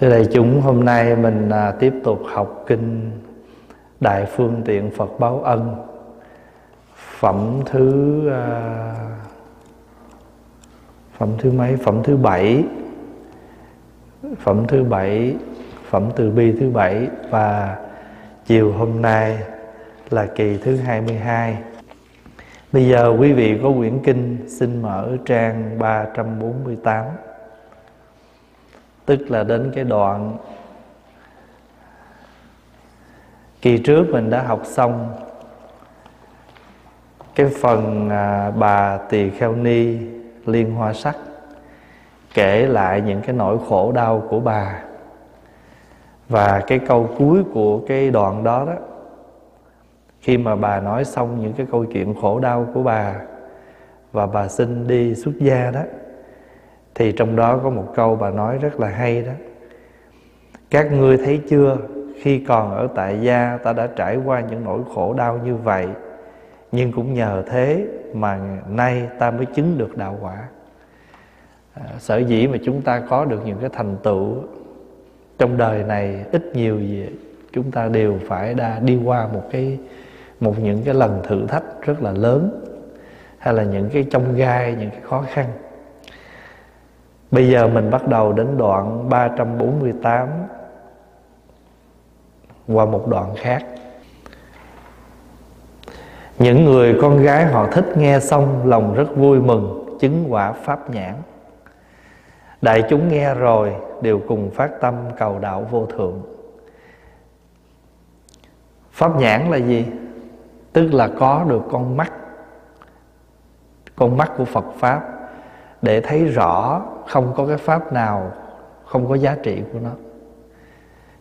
Thưa đại chúng, hôm nay mình à, tiếp tục học kinh Đại Phương Tiện Phật Báo Ân. Phẩm thứ à, Phẩm thứ mấy? Phẩm thứ bảy. Phẩm thứ bảy Phẩm từ bi thứ bảy. Và chiều hôm nay là kỳ thứ 22 Bây giờ quý vị có quyển kinh Xin mở trang 348 tức là đến cái đoạn kỳ trước mình đã học xong cái phần à, bà tỳ kheo ni liên hoa sắc kể lại những cái nỗi khổ đau của bà. Và cái câu cuối của cái đoạn đó đó khi mà bà nói xong những cái câu chuyện khổ đau của bà và bà xin đi xuất gia đó thì trong đó có một câu bà nói rất là hay đó. Các ngươi thấy chưa? Khi còn ở tại gia ta đã trải qua những nỗi khổ đau như vậy. Nhưng cũng nhờ thế mà nay ta mới chứng được đạo quả. À, sở dĩ mà chúng ta có được những cái thành tựu trong đời này ít nhiều gì chúng ta đều phải đã đi qua một cái một những cái lần thử thách rất là lớn hay là những cái trong gai những cái khó khăn. Bây giờ mình bắt đầu đến đoạn 348 Qua một đoạn khác. Những người con gái họ thích nghe xong Lòng rất vui mừng, Chứng quả pháp nhãn. Đại chúng nghe rồi, Đều cùng phát tâm cầu đạo vô thượng. Pháp nhãn là gì? Tức là có được con mắt. Con mắt của Phật Pháp. Để thấy rõ không có cái pháp nào, không có giá trị của nó.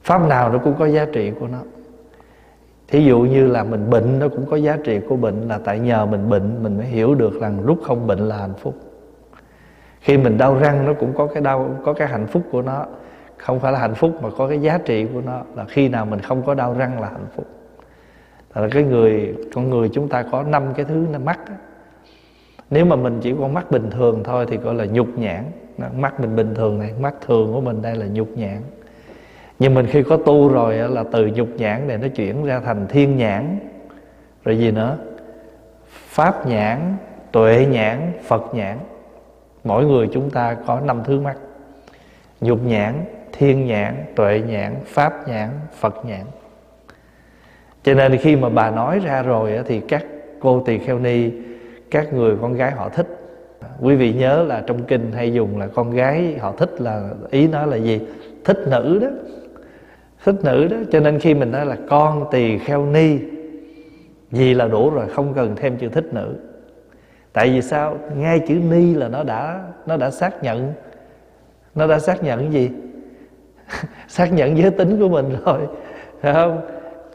Pháp nào nó cũng có giá trị của nó. Thí dụ như là mình bệnh nó cũng có giá trị của bệnh, là tại nhờ mình bệnh mình mới hiểu được rằng lúc không bệnh là hạnh phúc. Khi mình đau răng nó cũng có cái đau, có cái hạnh phúc của nó. Không phải là hạnh phúc mà có cái giá trị của nó, là khi nào mình không có đau răng là hạnh phúc. Là cái người, con người chúng ta có năm cái thứ mắt đó nếu mà mình chỉ con mắt bình thường thôi thì gọi là nhục nhãn. Mắt mình bình thường này, mắt thường của mình đây là nhục nhãn. Nhưng mình khi có tu rồi là từ nhục nhãn này nó chuyển ra thành thiên nhãn. Rồi gì nữa? Pháp nhãn, tuệ nhãn, phật nhãn. Mỗi người chúng ta có năm thứ mắt. Nhục nhãn, thiên nhãn, tuệ nhãn, pháp nhãn, phật nhãn. Cho nên khi mà bà nói ra rồi thì các cô tỳ kheo ni các người con gái họ thích. Quý vị nhớ là trong kinh hay dùng là con gái họ thích là ý nó là gì? Thích nữ đó. Thích nữ đó, cho nên khi mình nói là con tỳ kheo ni gì là đủ rồi, không cần thêm chữ thích nữ. Tại vì sao? Ngay chữ ni là nó đã nó đã xác nhận. Nó đã xác nhận gì? Xác nhận giới tính của mình rồi, phải không?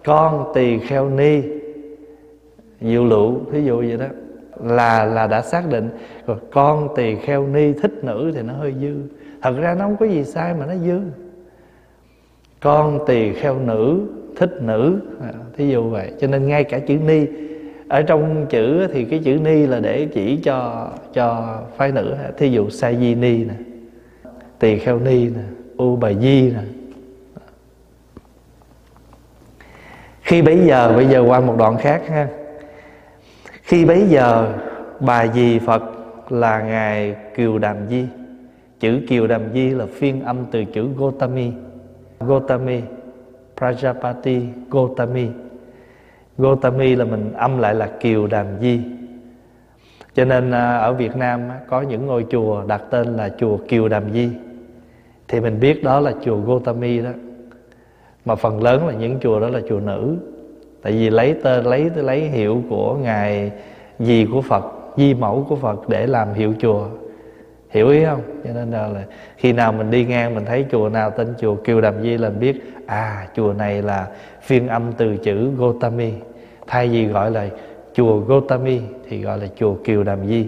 Con tỳ kheo ni, diệu lụ, thí dụ vậy đó là là đã xác định. Rồi con tỳ kheo ni thích nữ thì nó hơi dư. Thật ra nó không có gì sai mà nó dư. Con tỳ kheo nữ thích nữ. À, thí dụ vậy. Cho nên ngay cả chữ ni ở trong chữ thì cái chữ ni là để chỉ cho cho phái nữ. Thí dụ sa di ni nè tỳ kheo ni nè u bà di nè. Khi bấy giờ bây giờ qua một đoạn khác ha khi bấy giờ, bà dì phật là ngài kiều đàm di. Chữ kiều đàm di là phiên âm từ chữ gotami. Gotami, prajapati gotami. Gotami là mình âm lại là kiều đàm di. Cho nên à, ở việt nam có những ngôi chùa đặt tên là chùa kiều đàm di. Thì mình biết đó là chùa gotami đó. Mà phần lớn là những chùa đó là chùa nữ tại vì lấy tên lấy lấy hiệu của ngài gì của phật di mẫu của phật để làm hiệu chùa. Hiểu ý không? Cho nên là, là khi nào mình đi ngang mình thấy chùa nào tên chùa kiều đàm di là mình biết à chùa này là phiên âm từ chữ gotami. Thay vì gọi là chùa gotami thì gọi là chùa kiều đàm di.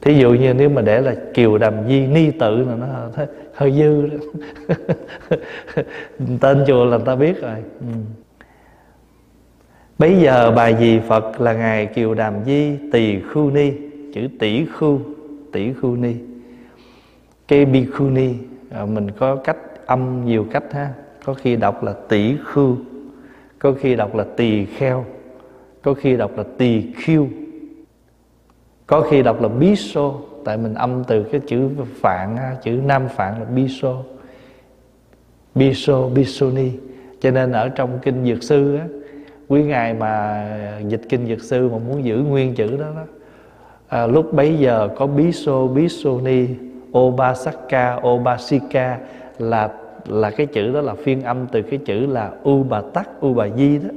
Thí dụ như nếu mà để là kiều đàm di ni tự là nó hơi dư. Đó tên chùa là ta biết rồi. Ừ. bấy giờ bài gì phật là ngài kiều đàm di tỳ khưu ni? Chữ tỷ khưu tỷ khưu ni. Cái bikuni à, mình có cách âm nhiều cách ha. Có khi đọc là tỷ khưu có khi đọc là tỳ kheo có khi đọc là tỳ khiêu có khi đọc là bí xô tại mình âm từ cái chữ phạn chữ nam phạn là biso. Biso bisoni. Cho nên ở trong kinh dược sư á quý ngài mà dịch kinh dược sư mà muốn giữ nguyên chữ đó đó à, lúc bấy giờ có biso bisoni obasaka obasika là là cái chữ đó là phiên âm từ cái chữ là u bà tắc u bà di đó.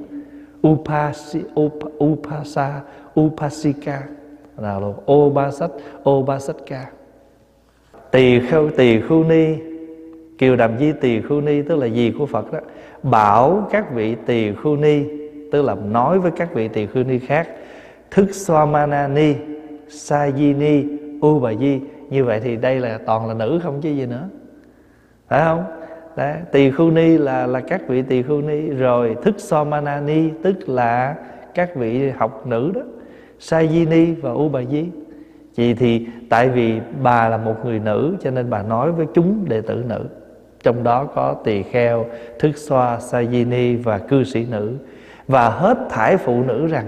Upasi up, upasa upasika là obasat obasatka tỳ khâu tỳ khu ni. Kiều đàm di tỳ khu ni tức là gì của phật đó? Bảo các vị tỳ khu ni tức là nói với các vị tỳ khu ni khác thức swamana ni sa di ni u bà di. Như vậy thì đây là toàn là nữ không chứ gì nữa. Phải không? Đấy, tỳ khu ni là là các vị tỳ khu ni. Rồi thức somanani tức là các vị học nữ đó. Sajini và U Bà Di Chị thì tại vì bà là một người nữ Cho nên bà nói với chúng đệ tử nữ. Trong đó có tỳ kheo Thức xoa, Sajini và cư sĩ nữ. Và hết thải phụ nữ rằng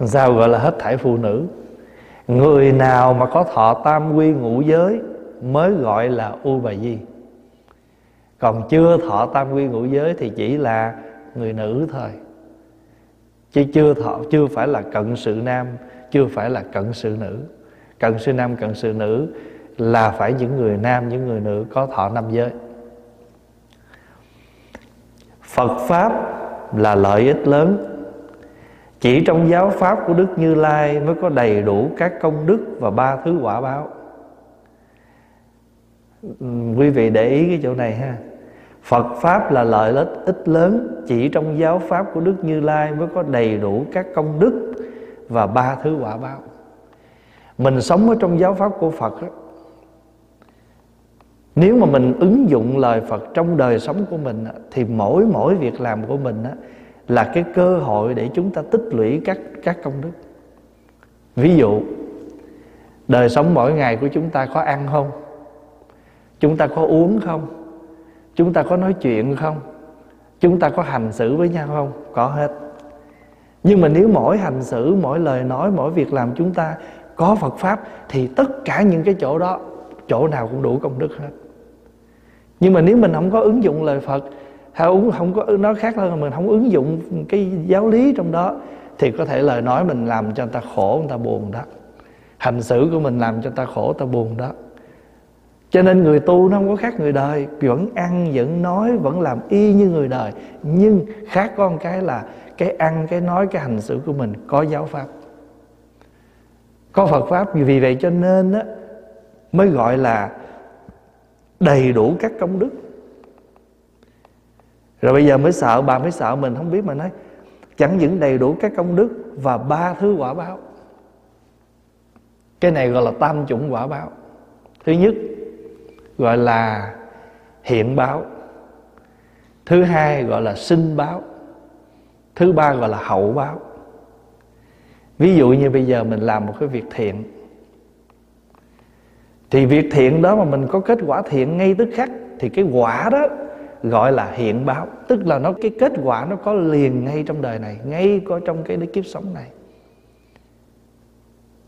Sao gọi là hết thải phụ nữ? Người nào mà có thọ tam quy ngũ giới Mới gọi là U Bà Di Còn chưa thọ tam quy ngũ giới Thì chỉ là người nữ thôi chứ chưa thọ, chưa phải là cận sự nam, chưa phải là cận sự nữ cận sự nam, cận sự nữ là phải những người nam, những người nữ có thọ năm giới Phật pháp là lợi ích lớn chỉ trong giáo pháp của Đức Như Lai mới có đầy đủ các công đức và ba thứ quả báo. Quý vị để ý cái chỗ này ha. Phật Pháp là lợi ích lớn Chỉ trong giáo Pháp của Đức Như Lai Mới có đầy đủ các công đức Và ba thứ quả báo. Mình sống ở trong giáo Pháp của Phật đó, Nếu mà mình ứng dụng lời Phật Trong đời sống của mình Thì mỗi mỗi việc làm của mình Là cái cơ hội để chúng ta tích lũy các, các công đức. Ví dụ Đời sống mỗi ngày của chúng ta có ăn không? Chúng ta có uống không? Chúng ta có nói chuyện không? Chúng ta có hành xử với nhau không? Có hết. Nhưng mà nếu mỗi hành xử, mỗi lời nói, mỗi việc làm chúng ta có phật pháp, thì tất cả những cái chỗ đó, chỗ nào cũng đủ công đức hết. Nhưng mà nếu mình không có ứng dụng lời phật, hay không có nói khác hơn là mình không ứng dụng cái giáo lý trong đó, thì có thể lời nói mình làm cho người ta khổ, người ta buồn đó. Hành xử của mình làm cho người ta khổ, người ta buồn đó cho nên người tu nó không có khác người đời. Vẫn ăn, vẫn nói, vẫn làm y như người đời. Nhưng khác có một cái là cái ăn, cái nói, cái hành xử của mình có giáo pháp. Có phật pháp, vì vậy cho nên á, mới gọi là đầy đủ các công đức. Rồi bây giờ mới sợ, bà mới sợ mình, không biết mà nói, chẳng những đầy đủ các công đức và ba thứ quả báo. Cái này gọi là tam chủng quả báo. Thứ nhất gọi là hiện báo. Thứ hai gọi là sinh báo. Thứ ba gọi là hậu báo. Ví dụ như bây giờ mình làm một cái việc thiện, thì việc thiện đó mà mình có kết quả thiện ngay tức khắc, thì cái quả đó gọi là hiện báo. Tức là nó, cái kết quả nó có liền ngay trong đời này, ngay có trong cái kiếp sống này.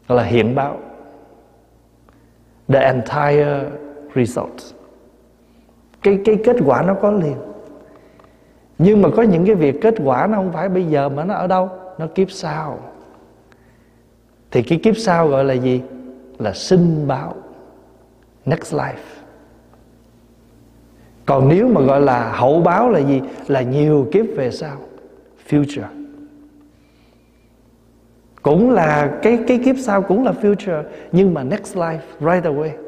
Gọi là hiện báo. The entire result. Cái cái kết quả nó có liền. Nhưng mà có những cái việc kết quả nó không phải bây giờ mà nó ở đâu? Nó kiếp sau. Thì cái kiếp sau gọi là gì? Là sinh báo. Next life. Còn nếu mà gọi là hậu báo là gì? Là nhiều kiếp về sau. Future. Cũng là cái cái kiếp sau cũng là future. Nhưng mà next life, right away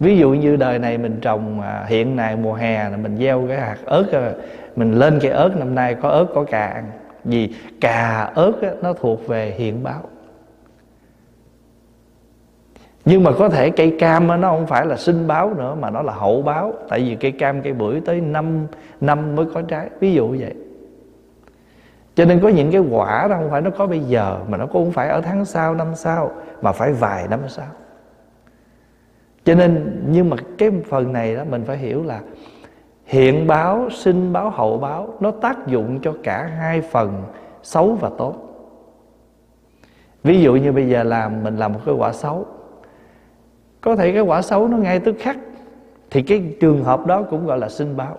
ví dụ như đời này mình trồng à, hiện nay mùa hè là mình gieo cái hạt ớt à, mình lên cây ớt năm nay có ớt, có cà ăn vì cà ớt nó thuộc về hiện báo. Nhưng mà có thể cây cam nó không phải là sinh báo nữa, mà nó là hậu báo. Tại vì cây cam cây bưởi tới năm năm mới có trái. Ví dụ vậy. Cho nên có những cái quả đó không phải nó có bây giờ, mà nó cũng không phải ở tháng sau, năm sau, mà phải vài năm sau cho nên, nhưng mà cái phần này đó mình phải hiểu là hiện báo, sinh báo, hậu báo, nó tác dụng cho cả hai phần xấu và tốt. Ví dụ như bây giờ làm, mình làm một cái quả xấu. Có thể cái quả xấu nó ngay tức khắc, thì cái trường hợp đó cũng gọi là sinh báo.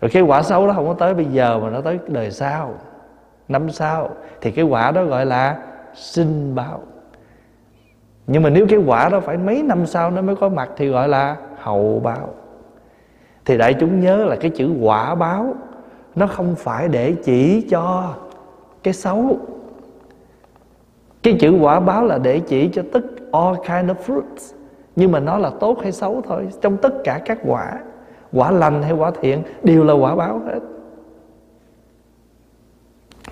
Rồi cái quả xấu đó không có tới bây giờ mà nó tới đời sau, năm sau, thì cái quả đó gọi là sinh báo nhưng mà nếu cái quả đó phải mấy năm sau nó mới có mặt thì gọi là hậu báo. Thì đại chúng nhớ là cái chữ quả báo, nó không phải để chỉ cho cái xấu. Cái chữ quả báo là để chỉ cho tất all kind of fruits, nhưng mà nó là tốt hay xấu thôi, trong tất cả các quả quả lành hay quả thiện đều là quả báo hết.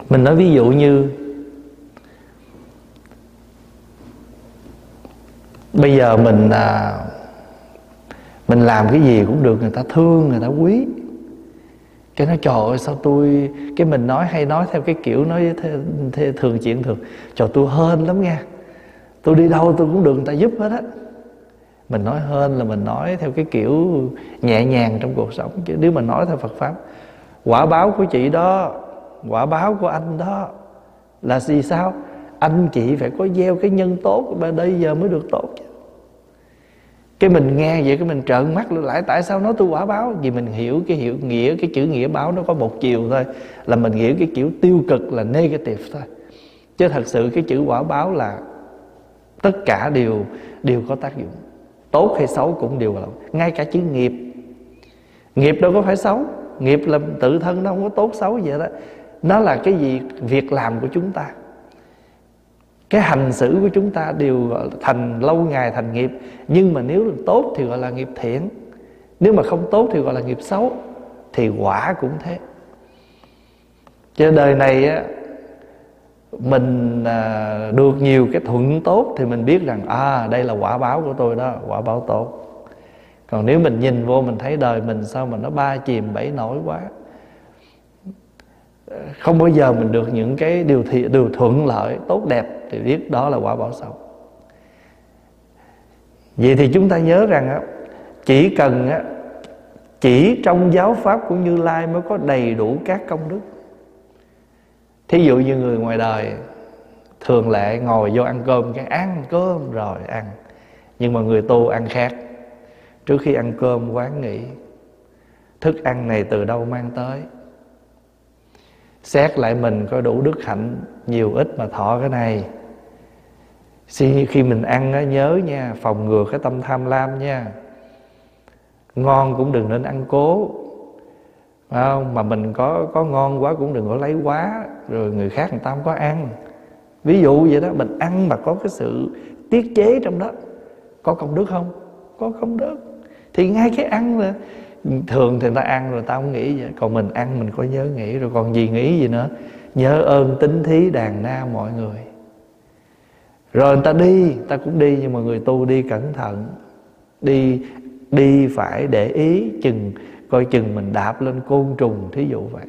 Mình nói ví dụ như bây giờ mình à, mình làm cái gì cũng được người ta thương người ta quý. Cái nói trời ơi sao tôi cái mình nói hay nói theo cái kiểu nói theo, theo thường chuyện thường. Trời tôi hên lắm nha. Tôi đi đâu tôi cũng được người ta giúp hết á. Mình nói hơn là mình nói theo cái kiểu nhẹ nhàng trong cuộc sống chứ nếu mà nói theo Phật pháp quả báo của chị đó quả báo của anh đó là gì sao? Anh chị phải có gieo cái nhân tốt, mà đây giờ mới được tốt chứ. Cái mình nghe vậy, cái mình trợn mắt lại tại sao nói tôi quả báo? Vì mình hiểu cái hiểu, nghĩa, cái chữ nghĩa báo nó có một chiều thôi, là mình hiểu cái kiểu tiêu cực là negative thôi. Chứ thật sự cái chữ quả báo là tất cả đều đều có tác dụng. Tốt hay xấu cũng đều là, ngay cả chữ nghiệp. Nghiệp đâu có phải xấu. Nghiệp là tự thân nó không có tốt xấu vậy đó nó là cái gì? Việc làm của chúng ta cái hành xử của chúng ta đều gọi là thành lâu ngày thành nghiệp. Nhưng mà nếu tốt thì gọi là nghiệp thiện. Nếu mà không tốt thì gọi là nghiệp xấu. Thì quả cũng thế. Cho đời này á mình à, được nhiều cái thuận tốt thì mình biết rằng à đây là quả báo của tôi đó quả báo tốt. Còn nếu mình nhìn vô mình thấy đời mình sao mà nó ba chìm bảy nổi quá. Không bao giờ mình được những cái điều thị điều thuận lợi tốt đẹp thì biết đó là quả báo xấu. Vậy thì chúng ta nhớ rằng á, chỉ cần á, chỉ trong giáo pháp của như lai mới có đầy đủ các công đức. Thí dụ như người ngoài đời thường lệ ngồi vô ăn cơm, cái ăn cơm rồi ăn. Nhưng mà người tu ăn khác. Trước khi ăn cơm, quán nghĩ thức ăn này từ đâu mang tới? Xét lại mình có đủ đức hạnh, nhiều ít mà thọ cái này khi mình ăn á, nhớ nha phòng ngừa cái tâm tham lam nha. Ngon cũng đừng nên ăn cố. Không? Mà mình có có ngon quá cũng đừng có lấy quá rồi người khác người ta không có ăn. Ví dụ vậy đó mình ăn mà có cái sự tiết chế trong đó có công đức không? Có công đức. Thì ngay cái ăn là thường thì người ta ăn rồi ta không nghĩ vậy còn mình ăn mình có nhớ nghĩ rồi. Còn gì nghĩ gì nữa? Nhớ ơn tính thí đàn na mọi người rồi người ta đi ta cũng đi, nhưng mà người tu đi cẩn thận. Đi đi phải để ý chừng, coi chừng mình đạp lên côn trùng, thí dụ vậy.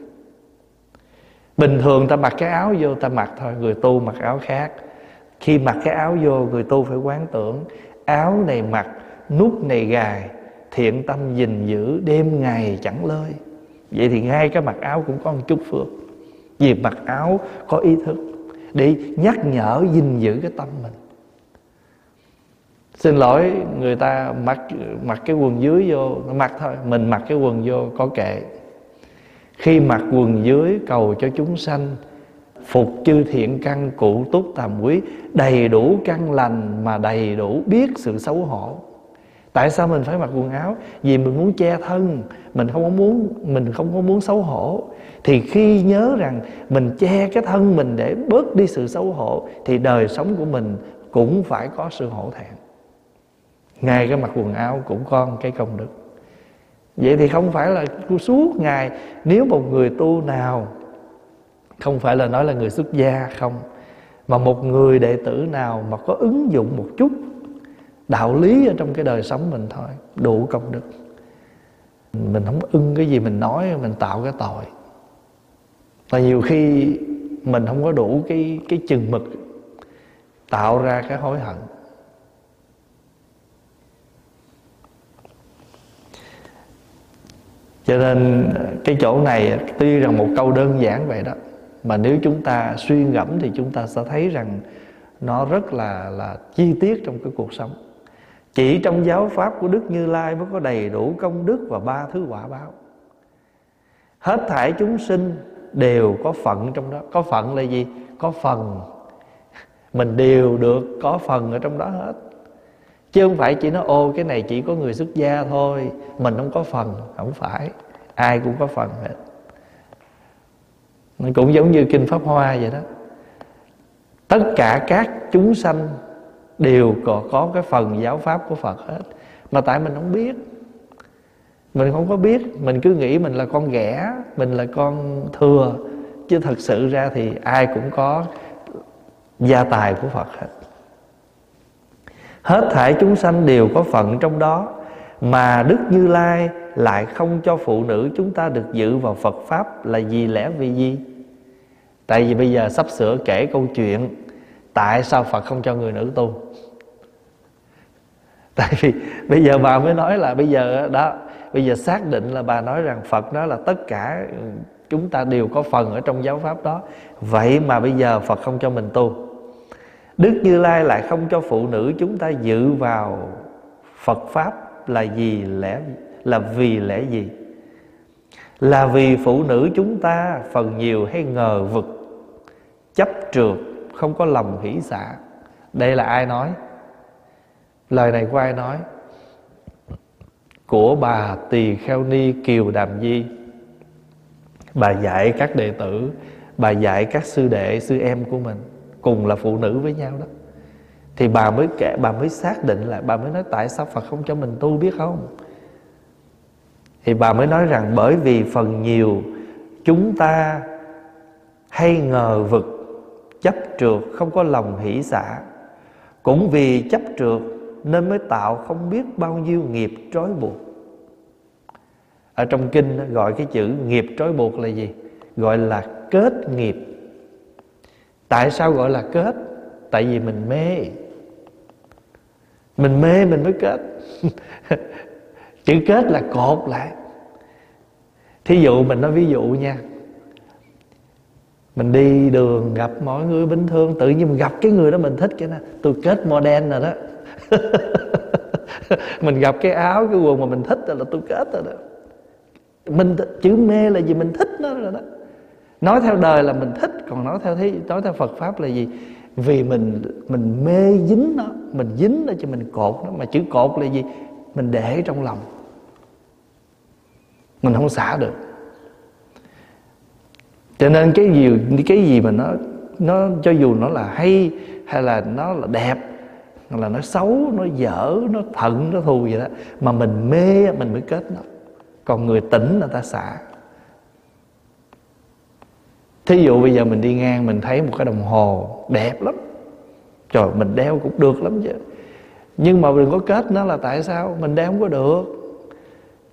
Bình thường ta mặc cái áo vô ta mặc thôi, người tu mặc áo khác. Khi mặc cái áo vô, người tu phải quán tưởng, áo này mặc, nút này gài, thiện tâm gìn giữ, đêm ngày chẳng lơi. Vậy thì ngay cái mặc áo cũng có một chút phước. Vì mặc áo có ý thức để nhắc nhở, gìn giữ cái tâm mình. Xin lỗi, người ta mặc mặc cái quần dưới vô, nó mặc thôi, mình mặc cái quần vô, có kệ. Khi mặc quần dưới, cầu cho chúng sanh phục chư thiện căn cụ túc tàm quý, đầy đủ căn lành mà đầy đủ biết sự xấu hổ tại sao mình phải mặc quần áo? Vì mình muốn che thân, mình không có muốn, mình không có muốn xấu hổ. Thì khi nhớ rằng mình che cái thân mình để bớt đi sự xấu hổ, thì đời sống của mình cũng phải có sự hổ thẹn. Ngay cái mặc quần áo cũng có cái công đức. Vậy thì không phải là suốt ngày, nếu một người tu nào, không phải là nói là người xuất gia không, mà một người đệ tử nào mà có ứng dụng một chút đạo lý ở trong cái đời sống mình thôi, đủ công đức. Mình không ưng cái gì mình nói, mình tạo cái tội. Và nhiều khi mình không có đủ cái cái chừng mực tạo ra cái hối hận. Cho nên cái chỗ này tuy rằng một câu đơn giản vậy đó, mà nếu chúng ta suy ngẫm thì chúng ta sẽ thấy rằng nó rất là là chi tiết trong cái cuộc sống chỉ trong giáo pháp của đức như lai mới có đầy đủ công đức và ba thứ quả báo. Hết thảy chúng sinh đều có phận trong đó. Có phận là gì? Có phần. Mình đều được có phần ở trong đó hết. Chứ không phải chỉ nói, ô, cái này chỉ có người xuất gia thôi, mình không có phần. Không phải. Ai cũng có phần hết. Cũng giống như kinh pháp hoa vậy đó. Tất cả các chúng sanh đều có, có cái phần giáo pháp của phật hết. Mà tại mình không biết. Mình không có biết. Mình cứ nghĩ mình là con ghẻ mình là con thừa. Chứ thật sự ra thì ai cũng có gia tài của phật hết. Hết thảy chúng sanh đều có phận trong đó mà đức như lai lại không cho phụ nữ chúng ta được dự vào phật pháp là vì lẽ vì gì tại vì bây giờ sắp sửa kể câu chuyện tại sao phật không cho người nữ tu? Tại vì bây giờ bà mới nói là bây giờ đó, bây giờ xác định là bà nói rằng phật đó là tất cả ừ, chúng ta đều có phần ở trong giáo pháp đó. Vậy mà bây giờ phật không cho mình tu. Đức như lai lại không cho phụ nữ chúng ta dự vào phật pháp là gì lẽ, là vì lẽ gì? Là vì phụ nữ chúng ta phần nhiều hay ngờ vực, chấp trượt không có lòng hỷ xả. Đây là ai nói? Lời này của ai nói? Của bà tỳ kheo ni kiều đàm di. Bà dạy các đệ tử, bà dạy các sư đệ, sư em của mình, cùng là phụ nữ với nhau đó. Thì bà mới kể, bà mới xác định lại bà mới nói tại sao phật không cho mình tu biết không? Thì bà mới nói rằng bởi vì phần nhiều chúng ta hay ngờ vực chấp trượt không có lòng hỷ xả. Cũng vì chấp trượt nên mới tạo không biết bao nhiêu nghiệp trói buộc. Ở trong kinh gọi cái chữ nghiệp trói buộc là gì? Gọi là kết nghiệp. Tại sao gọi là kết? Tại vì mình mê. Mình mê mình mới kết. Chữ kết là cột lại. Thí dụ mình nói ví dụ nha mình đi đường, gặp mọi người bình thường, tự nhiên mình gặp cái người đó mình thích cái đó. Tôi kết model rồi đó. Mình gặp cái áo, cái quần mà mình thích rồi là tôi kết rồi đó. Mình chữ mê là gì mình thích nó rồi đó. Nói theo đời là mình thích, còn nói theo thế, nói theo Phật pháp là gì? Vì mình mình mê dính nó, mình dính nó cho mình cột nó. Mà chữ cột là gì? Mình để trong lòng. Mình không xả được cho nên cái gì cái gì mà nó nó, cho dù nó là hay hay là nó là đẹp, hoặc là nó xấu, nó dở, nó thận, nó thù vậy đó, mà mình mê, mình mới kết nó. Còn người tỉnh là ta xả. Thí dụ bây giờ mình đi ngang, mình thấy một cái đồng hồ đẹp lắm. Trời, mình đeo cũng được lắm chứ. Nhưng mà đừng có kết nó là tại sao? Mình đeo không có được.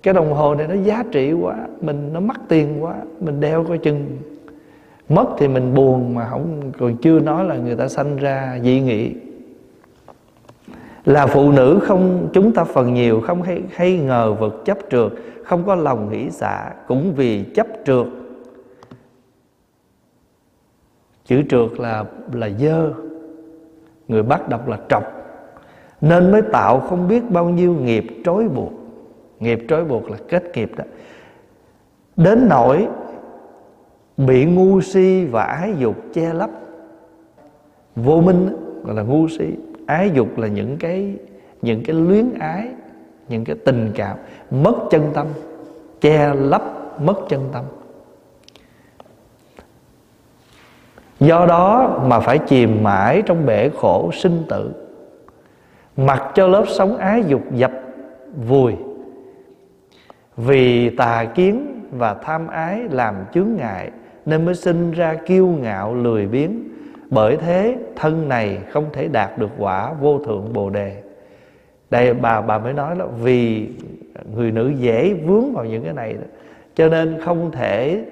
Cái đồng hồ này nó giá trị quá, mình, nó mắc tiền quá, mình đeo coi chừng mất thì mình buồn mà không còn chưa nói là người ta sanh ra dị nghị. Là phụ nữ không chúng ta phần nhiều không hay, hay ngờ vực chấp trượt không có lòng nghĩ xả cũng vì chấp trượt. Chữ trượt là là dơ. Người bắt đọc là trọc. Nên mới tạo không biết bao nhiêu nghiệp trói buộc. Nghiệp trói buộc là kết nghiệp đó. Đến nỗi bị ngu si và ái dục che lấp. Vô minh gọi là ngu si. Ái dục là những cái những cái luyến ái, những cái tình cảm mất chân tâm, che lấp mất chân tâm. Do đó mà phải chìm mãi trong bể khổ sinh tử. Mặc cho lớp sống ái dục dập vùi. Vì tà kiến và tham ái làm chướng ngại nên mới sinh ra kiêu ngạo lười biếng. Bởi thế thân này không thể đạt được quả vô thượng bồ đề. Đây bà bà mới nói là vì người nữ dễ vướng vào những cái này đó, cho nên không thể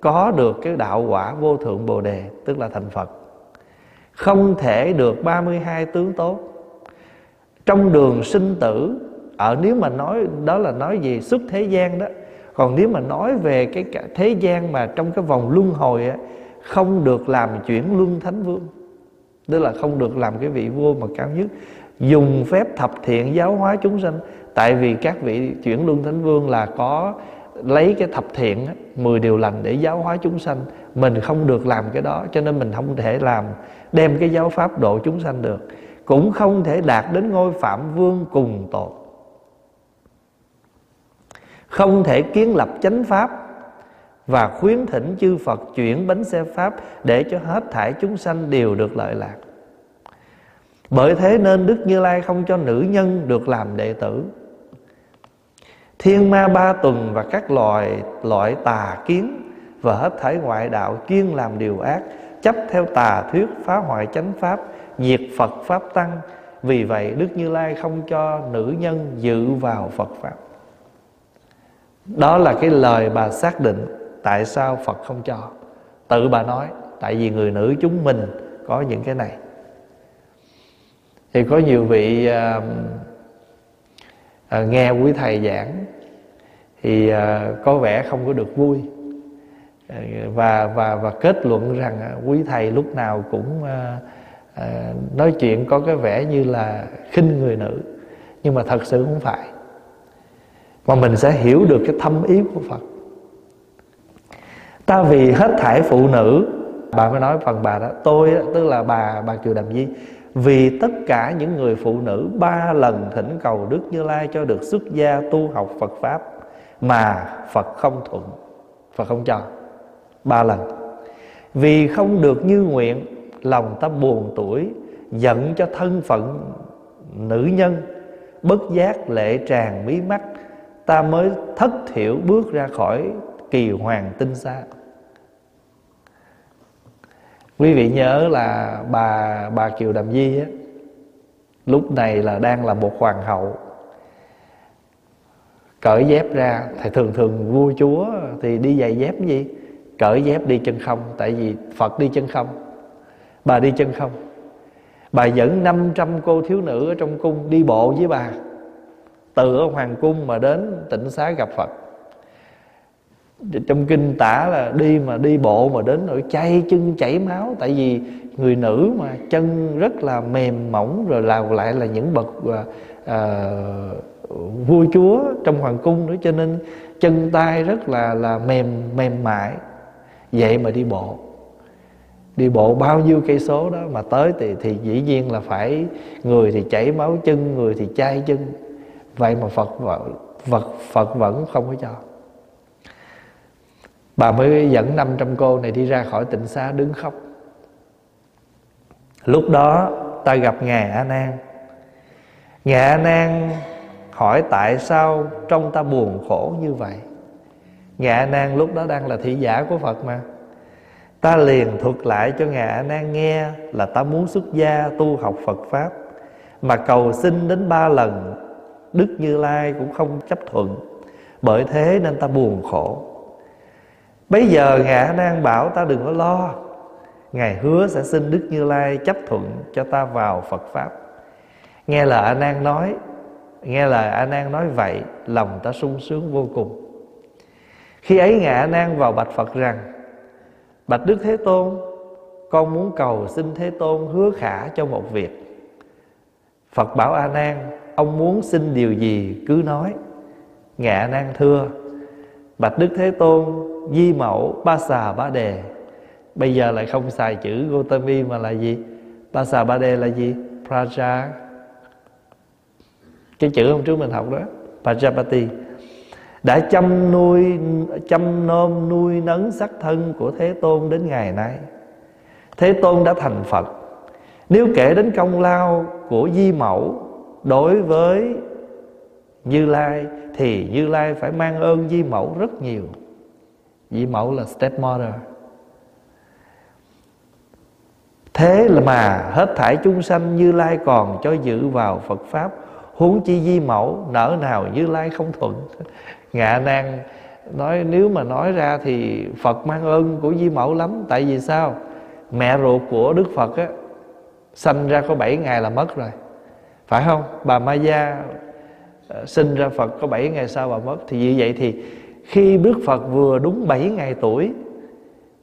có được cái đạo quả vô thượng bồ đề tức là thành phật. Không thể được 32 tướng tốt. Trong đường sinh tử ở nếu mà nói đó là nói gì xuất thế gian đó còn nếu mà nói về cái thế gian mà trong cái vòng luân hồi á, không được làm chuyển luân thánh vương, tức là không được làm cái vị vua mà cao nhất, dùng phép thập thiện giáo hóa chúng sanh, tại vì các vị chuyển luân thánh vương là có lấy cái thập thiện 10 điều lành để giáo hóa chúng sanh, mình không được làm cái đó, cho nên mình không thể làm, đem cái giáo pháp độ chúng sanh được, cũng không thể đạt đến ngôi phạm vương cùng tột không thể kiến lập chánh pháp và khuyến thỉnh chư Phật chuyển bánh xe pháp để cho hết thảy chúng sanh đều được lợi lạc. Bởi thế nên Đức Như Lai không cho nữ nhân được làm đệ tử. Thiên ma ba tuần và các loài loại tà kiến và hết thảy ngoại đạo chuyên làm điều ác, chấp theo tà thuyết phá hoại chánh pháp, diệt Phật pháp tăng. Vì vậy Đức Như Lai không cho nữ nhân dự vào Phật pháp. Đó là cái lời bà xác định tại sao Phật không cho. Tự bà nói, tại vì người nữ chúng mình có những cái này. Thì có nhiều vị à, à, nghe quý thầy giảng thì à, có vẻ không có được vui và và và kết luận rằng à, quý thầy lúc nào cũng à, à, nói chuyện có cái vẻ như là khinh người nữ nhưng mà thật sự không phải mà mình sẽ hiểu được cái thâm ý của Phật. Ta vì hết thảy phụ nữ, bà mới nói phần bà đó, tôi tức là bà bà kiều đàm di, vì tất cả những người phụ nữ ba lần thỉnh cầu đức như lai cho được xuất gia tu học phật pháp, mà phật không thuận. Phật không cho. Ba lần. Vì không được như nguyện, lòng ta buồn tuổi, giận cho thân phận nữ nhân, bất giác lệ tràn mí mắt ta mới thất thiểu bước ra khỏi kỳ hoàng tinh xa quý vị nhớ là bà bà kiều đàm di á, lúc này là đang là một hoàng hậu. Cởi dép ra thì thường thường vua chúa thì đi giày dép gì? Cởi dép đi chân không, tại vì phật đi chân không. Bà đi chân không. Bà dẫn 500 cô thiếu nữ ở trong cung đi bộ với bà từ ở hoàng cung mà đến tỉnh xá gặp phật. Trong kinh tả là đi mà đi bộ mà đến nỗi chay chân chảy máu tại vì người nữ mà chân rất là mềm mỏng rồi lào lại là những bậc à, à, vua chúa trong hoàng cung nữa cho nên chân tay rất là là mềm mềm mại. Vậy mà đi bộ. Đi bộ bao nhiêu cây số đó mà tới thì thì dĩ nhiên là phải người thì chảy máu chân người thì chai chân vậy mà phật phật phật vẫn không có cho. Bà mới dẫn 500 cô này đi ra khỏi tịnh xá đứng khóc. Lúc đó ta gặp Ngài A Nan. Ngài A Nan hỏi tại sao trong ta buồn khổ như vậy? Ngài A Nan lúc đó đang là thị giả của Phật mà. Ta liền thuật lại cho Ngài A Nan nghe Là ta muốn xuất gia tu học Phật Pháp, Mà cầu xin đến ba lần Đức Như Lai cũng không chấp thuận. Bởi thế nên ta buồn khổ. Bây giờ ngã đang Nan bảo ta đừng có lo. Ngài hứa sẽ xin Đức Như Lai chấp thuận cho ta vào Phật Pháp. Nghe lời A Nan nói, Nghe lời A Nan nói vậy, Lòng ta sung sướng vô cùng. Khi ấy ngã A Nan vào bạch Phật rằng, Bạch Đức Thế Tôn, Con muốn cầu xin Thế Tôn hứa khả cho một việc. Phật bảo A Nan Ông muốn xin điều gì cứ nói. Ngạ Nan thưa, Bạch Đức Thế Tôn, Di mẫu, ba xà ba đề. Bây giờ lại không xài chữ Gotami mà là gì? Ba xà ba đề là gì? Praja. Cái chữ hôm trước mình học đó, Prajapati. Đã chăm nuôi, Chăm nom nuôi nấng sắc thân Của Thế Tôn đến ngày nay. Thế Tôn đã thành Phật. Nếu kể đến công lao Của Di Mẫu Đối với Như Lai Thì Như Lai phải mang ơn Di Mẫu rất nhiều. Di mẫu là stepmother. Thế là mà hết thảy chúng sanh Như Lai còn cho giữ vào Phật Pháp, Huống chi di mẫu Nở nào Như Lai không thuận. Ngạ nan nói Nếu mà nói ra thì Phật mang ơn của di mẫu lắm. Tại vì sao? Mẹ ruột của Đức Phật á, Sanh ra có 7 ngày là mất rồi. Phải không? Bà Ma Gia ờ, Sinh ra Phật có 7 ngày sau bà mất. Thì như vậy thì khi Đức Phật vừa đúng 7 ngày tuổi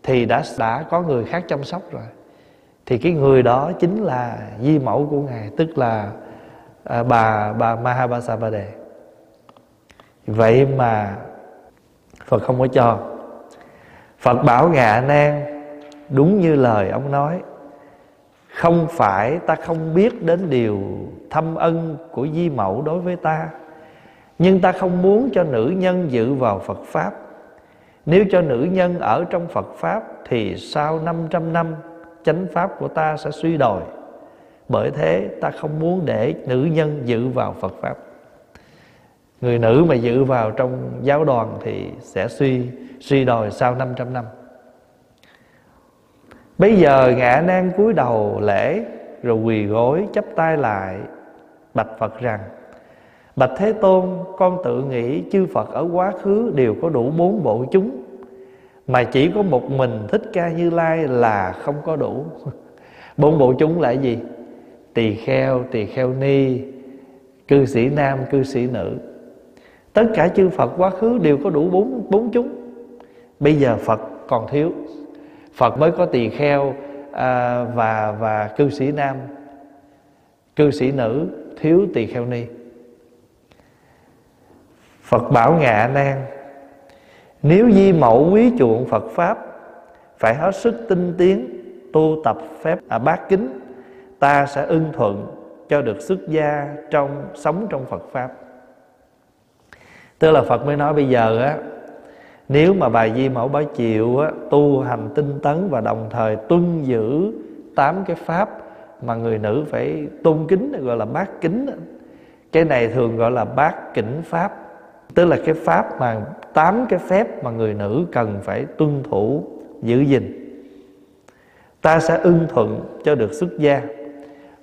thì đã đã có người khác chăm sóc rồi. Thì cái người đó chính là di mẫu của ngài tức là à, bà bà Mahabasavade vậy mà Phật không có cho. Phật bảo ngạ nan đúng như lời ông nói không phải ta không biết đến điều thâm ân của di mẫu đối với ta. Nhưng ta không muốn cho nữ nhân dự vào Phật Pháp. Nếu cho nữ nhân ở trong Phật Pháp Thì sau 500 năm, chánh Pháp của ta sẽ suy đồi. Bởi thế ta không muốn để nữ nhân dự vào Phật Pháp. Người nữ mà dự vào trong giáo đoàn Thì sẽ suy suy đồi sau 500 năm. Bây giờ ngã nan cúi đầu lễ, Rồi quỳ gối, chắp tay lại Bạch Phật rằng Bạch Thế Tôn con tự nghĩ chư Phật ở quá khứ đều có đủ bốn bộ chúng Mà chỉ có một mình Thích Ca Như Lai là không có đủ. Bốn bộ chúng là gì? Tỳ kheo, tỳ kheo ni, cư sĩ nam, cư sĩ nữ. Tất cả chư Phật quá khứ đều có đủ bốn, bốn chúng. Bây giờ Phật còn thiếu. Phật mới có tỳ kheo à, và, và cư sĩ nam. Cư sĩ nữ thiếu tỳ kheo ni. Phật bảo ngạ nan Nếu di mẫu quý chuộng Phật Pháp Phải hết sức tinh tiến Tu tập phép à, bát kính Ta sẽ ưng thuận cho được xuất gia trong sống trong Phật Pháp. Tức là Phật mới nói bây giờ á Nếu mà bà Di Mẫu Bá chịu á, tu hành tinh tấn Và đồng thời tuân giữ tám cái Pháp mà người nữ phải tôn kính, Gọi là bát kính Cái này thường gọi là bát kỉnh Pháp. Tức là cái pháp mà, tám cái phép mà người nữ cần phải tuân thủ, giữ gìn. Ta sẽ ưng thuận cho được xuất gia.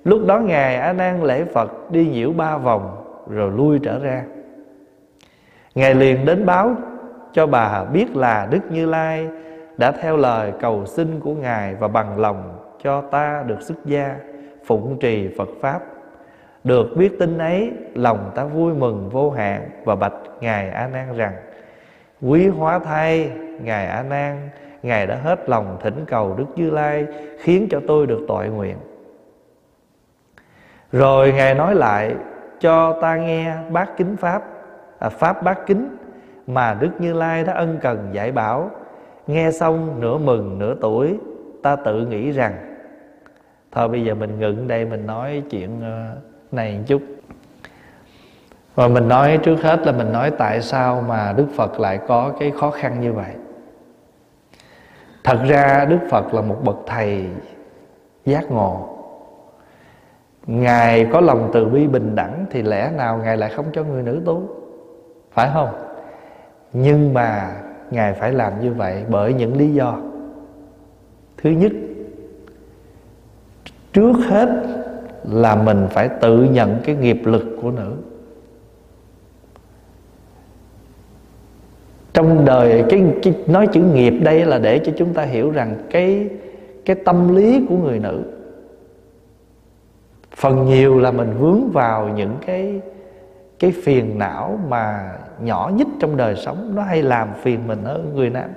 Lúc đó ngài a nan lễ phật đi nhiễu ba vòng, rồi lui trở ra. Ngài liền đến báo cho bà biết là đức như lai đã theo lời cầu xin của ngài và bằng lòng cho ta được xuất gia phụng trì phật pháp. Được biết tin ấy Lòng ta vui mừng vô hạn Và bạch Ngài A Nan rằng Quý hóa thay Ngài A Nan Ngài đã hết lòng thỉnh cầu Đức Như Lai Khiến cho tôi được tội nguyện. Rồi Ngài nói lại Cho ta nghe bát kính Pháp à, Pháp bát kính Mà Đức Như Lai đã ân cần dạy bảo. Nghe xong nửa mừng nửa tuổi Ta tự nghĩ rằng Thôi bây giờ mình ngừng đây, Mình nói chuyện ờ, này một chút. Và mình nói trước hết là mình nói tại sao mà Đức Phật lại có cái khó khăn như vậy. Thật ra Đức Phật là một bậc thầy giác ngộ. Ngài có lòng từ bi bình đẳng Thì lẽ nào Ngài lại không cho người nữ tu? Phải không? Nhưng mà Ngài phải làm như vậy bởi những lý do. Thứ nhất Trước hết là mình phải tự nhận cái nghiệp lực của nữ. Trong đời cái, cái nói chữ nghiệp đây là để cho chúng ta hiểu rằng cái cái tâm lý của người nữ. Phần nhiều là mình vướng vào những cái cái phiền não mà nhỏ nhất trong đời sống. Nó hay làm phiền mình ở người nam.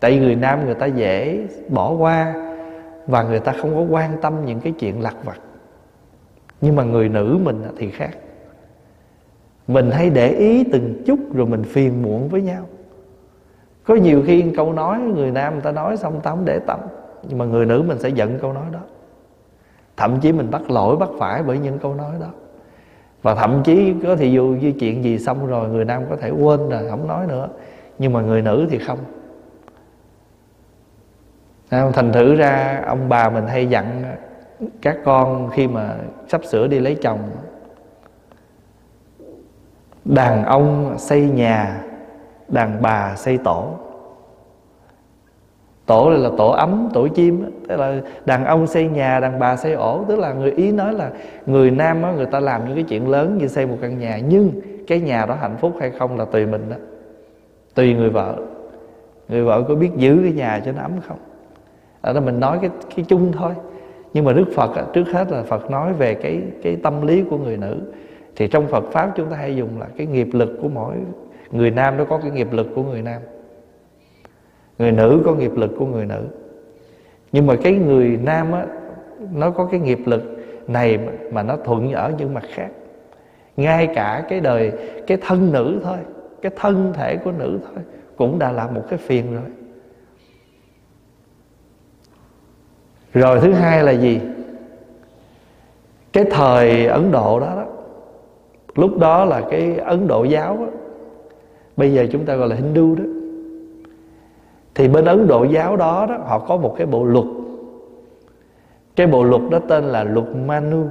Tại vì người nam người ta dễ bỏ qua và người ta không có quan tâm những cái chuyện lặt vặt. Nhưng mà người nữ mình thì khác. Mình hay để ý từng chút rồi mình phiền muộn với nhau. Có nhiều khi câu nói, người nam người ta nói xong ta không để tâm. Nhưng mà người nữ mình sẽ giận câu nói đó. Thậm chí mình bắt lỗi, bắt phải bởi những câu nói đó. Và thậm chí có thì dù như chuyện gì xong rồi, người nam có thể quên rồi không nói nữa. Nhưng mà người nữ thì không. À, thành thử ra ông bà mình hay dặn các con khi mà sắp sửa đi lấy chồng đàn ông xây nhà đàn bà xây tổ. Tổ là, là tổ ấm tổ chim tức là đàn ông xây nhà đàn bà xây ổ. Tức là người ý nói là người nam á người ta làm những cái chuyện lớn như xây một căn nhà nhưng cái nhà đó hạnh phúc hay không là tùy mình đó. Tùy người vợ. Người vợ có biết giữ cái nhà cho nó ấm không? Ở đó mình nói cái cái chung thôi. Nhưng mà đức phật trước hết là phật nói về cái cái tâm lý của người nữ. Thì trong phật pháp chúng ta hay dùng là cái nghiệp lực của mỗi người nam nó có cái nghiệp lực của người nam. Người nữ có nghiệp lực của người nữ. Nhưng mà cái người nam á, nó có cái nghiệp lực này mà nó thuận ở những mặt khác. Ngay cả cái đời, cái thân nữ thôi, cái thân thể của nữ thôi, cũng đã là một cái phiền rồi. Rồi thứ hai là gì? Cái thời ấn độ đó, đó lúc đó là cái ấn độ giáo đó, bây giờ chúng ta gọi là hindu đó. Thì bên ấn độ giáo đó, đó họ có một cái bộ luật. Cái bộ luật đó tên là luật manu.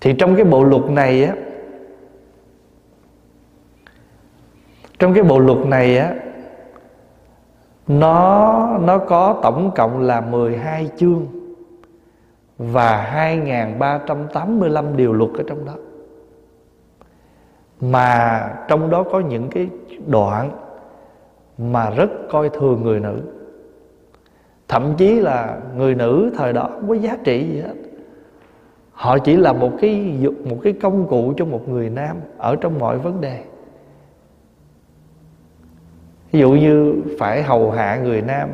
Thì trong cái bộ luật này á trong cái bộ luật này á nó nó có tổng cộng là 12 chương và 2385 điều luật ở trong đó. Mà trong đó có những cái đoạn mà rất coi thường người nữ. Thậm chí là người nữ thời đó không có giá trị gì hết. Họ chỉ là một cái một cái công cụ cho một người nam ở trong mọi vấn đề ví dụ như phải hầu hạ người nam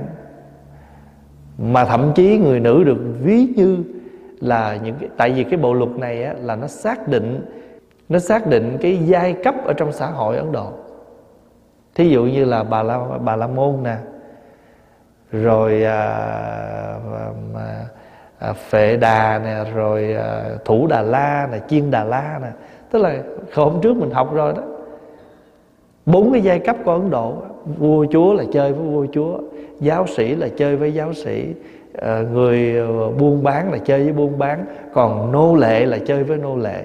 mà thậm chí người nữ được ví như là những cái tại vì cái bộ luật này á, là nó xác định nó xác định cái giai cấp ở trong xã hội Ấn Độ. Thí dụ như là bà la bà la môn nè rồi à, à, à, phệ đà nè rồi à, thủ đà la nè chiên đà la nè. Tức là hôm trước mình học rồi đó. Bốn cái giai cấp của ấn độ vua chúa là chơi với vua chúa giáo sĩ là chơi với giáo sĩ à, người ờ, buôn bán là chơi với buôn bán còn nô lệ là chơi với nô lệ.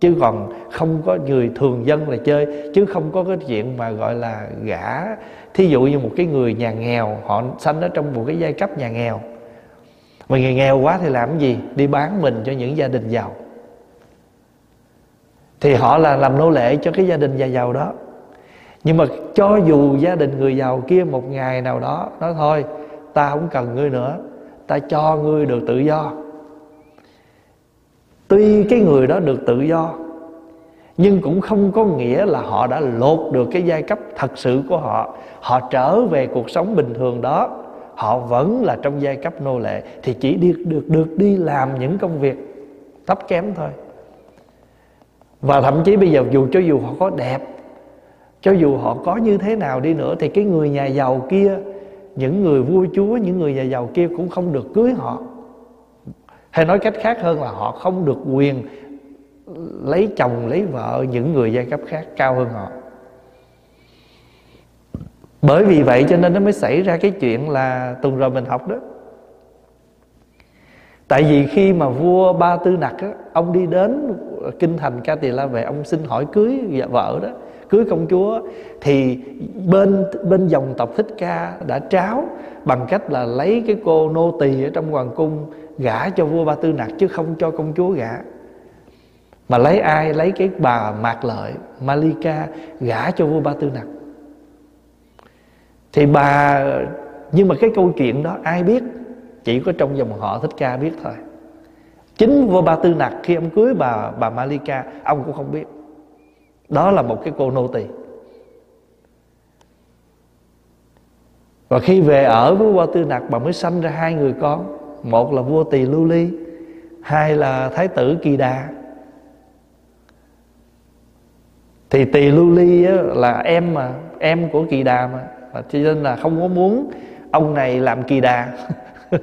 Chứ còn không có người thường dân là chơi chứ không có cái chuyện mà gọi là gả. Thí dụ như một cái người nhà nghèo họ sanh ở trong một cái giai cấp nhà nghèo. Mà người nghèo quá thì làm cái gì? Đi bán mình cho những gia đình giàu. Thì họ là làm nô lệ cho cái gia đình nhà giàu đó nhưng mà cho dù gia đình người giàu kia một ngày nào đó nói thôi, ta không cần ngươi nữa, ta cho ngươi được tự do. Tuy cái người đó được tự do, nhưng cũng không có nghĩa là họ đã lột được cái giai cấp thật sự của họ. Họ trở về cuộc sống bình thường đó, họ vẫn là trong giai cấp nô lệ, thì chỉ được được được đi làm những công việc thấp kém thôi. Và thậm chí bây giờ dù cho dù họ có đẹp cho dù họ có như thế nào đi nữa thì cái người nhà giàu kia những người vua chúa những người nhà giàu kia cũng không được cưới họ. Hay nói cách khác hơn là họ không được quyền lấy chồng lấy vợ những người giai cấp khác cao hơn họ. Bởi vì vậy cho nên nó mới xảy ra cái chuyện là tuần rồi mình học đó. Tại vì khi mà vua ba tư nặc á, ông đi đến kinh thành ca tỳ la về ông xin hỏi cưới vợ đó cưới công chúa, thì bên bên dòng tộc thích ca đã tráo bằng cách là lấy cái cô nô tỳ ở trong hoàng cung gả cho vua ba tư nặc chứ không cho công chúa gả. Mà lấy ai? Lấy cái bà mạc lợi, malika, gả cho vua ba tư nặc. Thì bà, nhưng mà cái câu chuyện đó ai biết? Chỉ có trong dòng họ thích ca biết thôi. Chính vua ba tư nặc khi ông cưới bà bà malika, ông cũng không biết đó là một cái cô nô tỳ. Và khi về ở với vua tư nặc bà mới sanh ra hai người con. Một là vua tỳ lưu ly hai là thái tử kỳ đà. Thì tỳ lưu ly á, là em mà em của kỳ đà mà. Và cho nên là không có muốn ông này làm kỳ đà.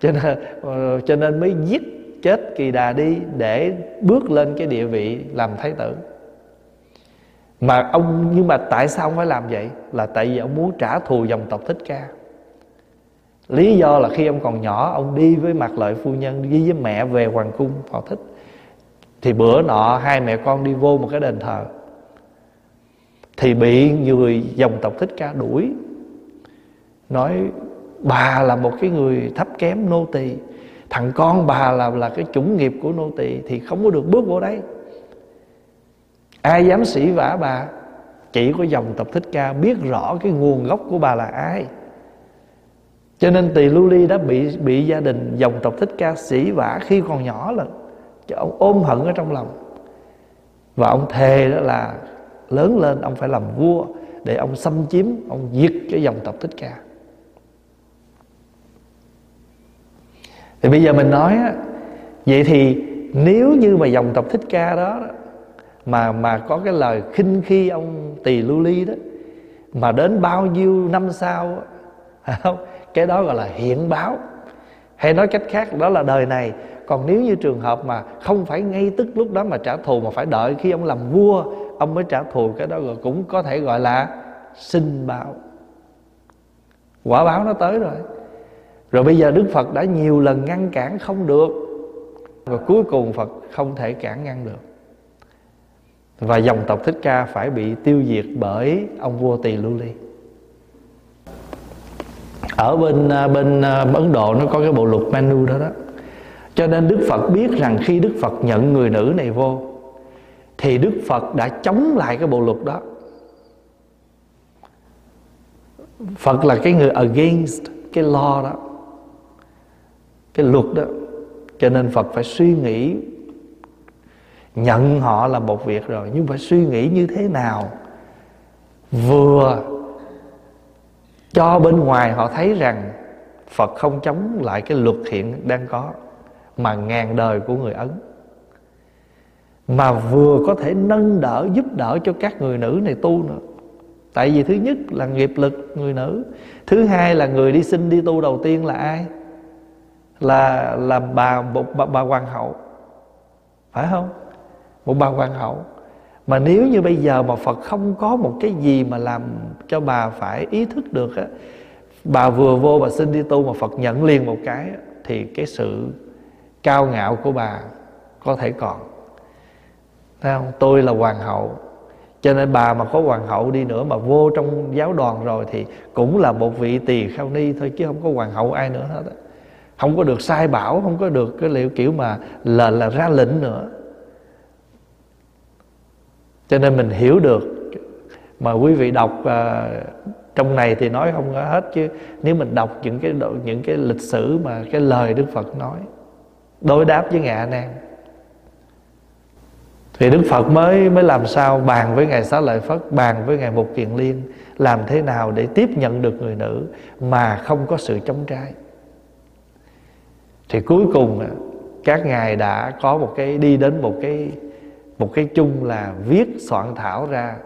Cho nên ờ, cho nên mới giết chết kỳ đà đi để bước lên cái địa vị làm thái tử mà ông, nhưng mà tại sao ông phải làm vậy? Là tại vì ông muốn trả thù dòng tộc thích ca. Lý do là khi ông còn nhỏ, ông đi với mặt lợi phu nhân, đi với mẹ về hoàng cung họ thích. Thì bữa nọ, hai mẹ con đi vô một cái đền thờ. Thì bị người dòng tộc thích ca đuổi. Nói, bà là một cái người thấp kém nô tỳ. Thằng con bà là là cái chủng nghiệp của nô tỳ thì không có được bước vô đấy ai dám sĩ vả bà? Chỉ có dòng tộc thích ca biết rõ cái nguồn gốc của bà là ai. Cho nên tỳ lưu ly đã bị bị gia đình dòng tộc thích ca sĩ vả khi còn nhỏ là ông ôm hận ở trong lòng. Và ông thề đó là lớn lên ông phải làm vua để ông xâm chiếm, ông diệt cái dòng tộc thích ca. Thì bây giờ mình nói á, vậy thì nếu như mà dòng tộc thích ca đó mà mà có cái lời khinh khi ông tỳ lưu ly đó, mà đến bao nhiêu năm sau à, không, cái đó gọi là hiện báo. Hay nói cách khác, đó là đời này. Còn nếu như trường hợp mà không phải ngay tức lúc đó mà trả thù, mà phải đợi khi ông làm vua, ông mới trả thù, cái đó rồi cũng có thể gọi là sinh báo. Quả báo nó tới rồi. Rồi bây giờ đức phật đã nhiều lần ngăn cản không được, và cuối cùng phật không thể cản ngăn được và dòng tộc thích ca phải bị tiêu diệt bởi ông vua tỳ lưu ly. Ở bên à, bên à, ấn độ nó có cái bộ luật manu đó đó. Cho nên đức phật biết rằng khi đức phật nhận người nữ này vô, thì đức phật đã chống lại cái bộ luật đó. Phật là cái người against cái law đó, cái luật đó. Cho nên phật phải suy nghĩ nhận họ là một việc rồi. Nhưng phải suy nghĩ như thế nào? Vừa cho bên ngoài họ thấy rằng phật không chống lại cái luật hiện đang có mà ngàn đời của người ấn. Mà vừa có thể nâng đỡ giúp đỡ cho các người nữ này tu nữa. Tại vì thứ nhất là nghiệp lực người nữ thứ hai là người đi sinh đi tu đầu tiên là ai? Là là bà bà, bà hoàng hậu. Phải không? Của bà hoàng hậu. Mà nếu như bây giờ mà Phật không có một cái gì mà làm cho bà phải ý thức được á bà vừa vô bà xin đi tu mà Phật nhận liền một cái thì cái sự cao ngạo của bà có thể còn. Thấy không? Tôi là hoàng hậu Cho nên bà mà có hoàng hậu đi nữa Mà vô trong giáo đoàn rồi Thì cũng là một vị tỳ kheo ni thôi Chứ không có hoàng hậu ai nữa hết Không có được sai bảo Không có được cái liệu kiểu mà là, là ra lệnh nữa. Cho nên mình hiểu được. Mà quý vị đọc uh, trong này thì nói không có hết chứ. Nếu mình đọc những cái những cái lịch sử mà cái lời Đức Phật nói đối đáp với ngài A Nan thì Đức Phật mới mới làm sao bàn với ngài Xá Lợi Phất bàn với ngài Mục Kiền Liên làm thế nào để tiếp nhận được người nữ mà không có sự chống trái. Thì cuối cùng à, các ngài đã có một cái đi đến một cái một cái chung là viết soạn thảo ra,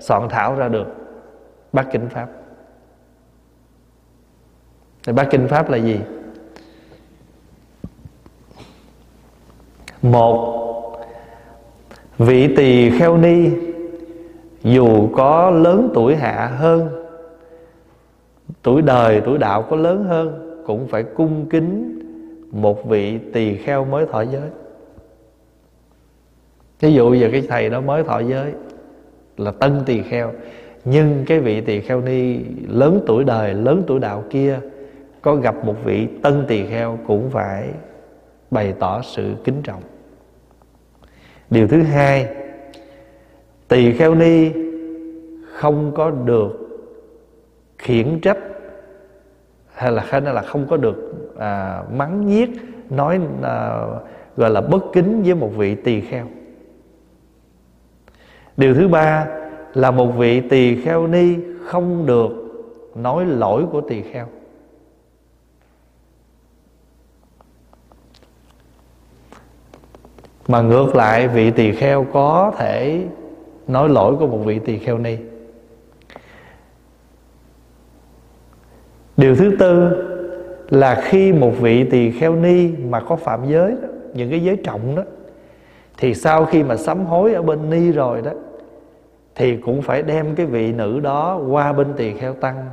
soạn thảo ra được bát kinh pháp. Thì bát kinh pháp là gì? Một, vị tỳ kheo ni, dù có lớn tuổi hạ hơn, tuổi đời, tuổi đạo có lớn hơn, cũng phải cung kính một vị tỳ kheo mới thọ giới thí dụ giờ cái thầy đó mới thọ giới là tân tỳ kheo nhưng cái vị tỳ kheo ni lớn tuổi đời lớn tuổi đạo kia có gặp một vị tân tỳ kheo cũng phải bày tỏ sự kính trọng. Điều thứ hai tỳ kheo ni không có được khiển trách hay là hay là không có được à, mắng nhiếc nói à, gọi là bất kính với một vị tỳ kheo điều thứ ba là một vị tỳ kheo ni không được nói lỗi của tỳ kheo. Mà ngược lại vị tỳ kheo có thể nói lỗi của một vị tỳ kheo ni. Điều thứ tư là khi một vị tỳ kheo ni mà có phạm giới đó, những cái giới trọng đó thì sau khi mà sám hối ở bên ni rồi đó thì cũng phải đem cái vị nữ đó qua bên tỳ kheo tăng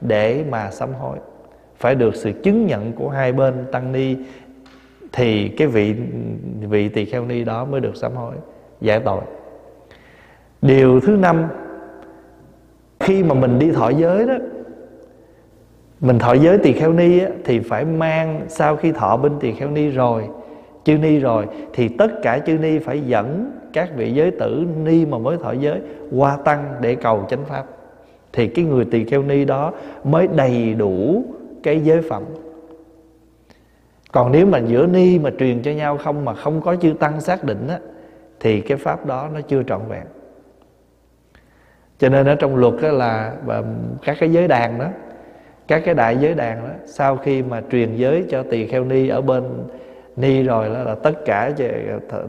để mà sám hối. Phải được sự chứng nhận của hai bên tăng ni thì cái vị vị tỳ kheo ni đó mới được sám hối giải tội. Điều thứ năm khi mà mình đi thọ giới đó mình thọ giới tỳ kheo ni á, thì phải mang sau khi thọ bên tỳ kheo ni rồi chư ni rồi thì tất cả chư ni phải dẫn các vị giới tử ni mà mới thọ giới qua tăng để cầu chánh pháp. Thì cái người tỳ kheo ni đó mới đầy đủ cái giới phẩm. Còn nếu mà giữa ni mà truyền cho nhau không mà không có chư tăng xác định á, thì cái pháp đó nó chưa trọn vẹn. Cho nên ở trong luật đó là, và các cái giới đàn đó, các cái đại giới đàn đó, sau khi mà truyền giới cho tỳ kheo ni ở bên ni rồi đó là tất cả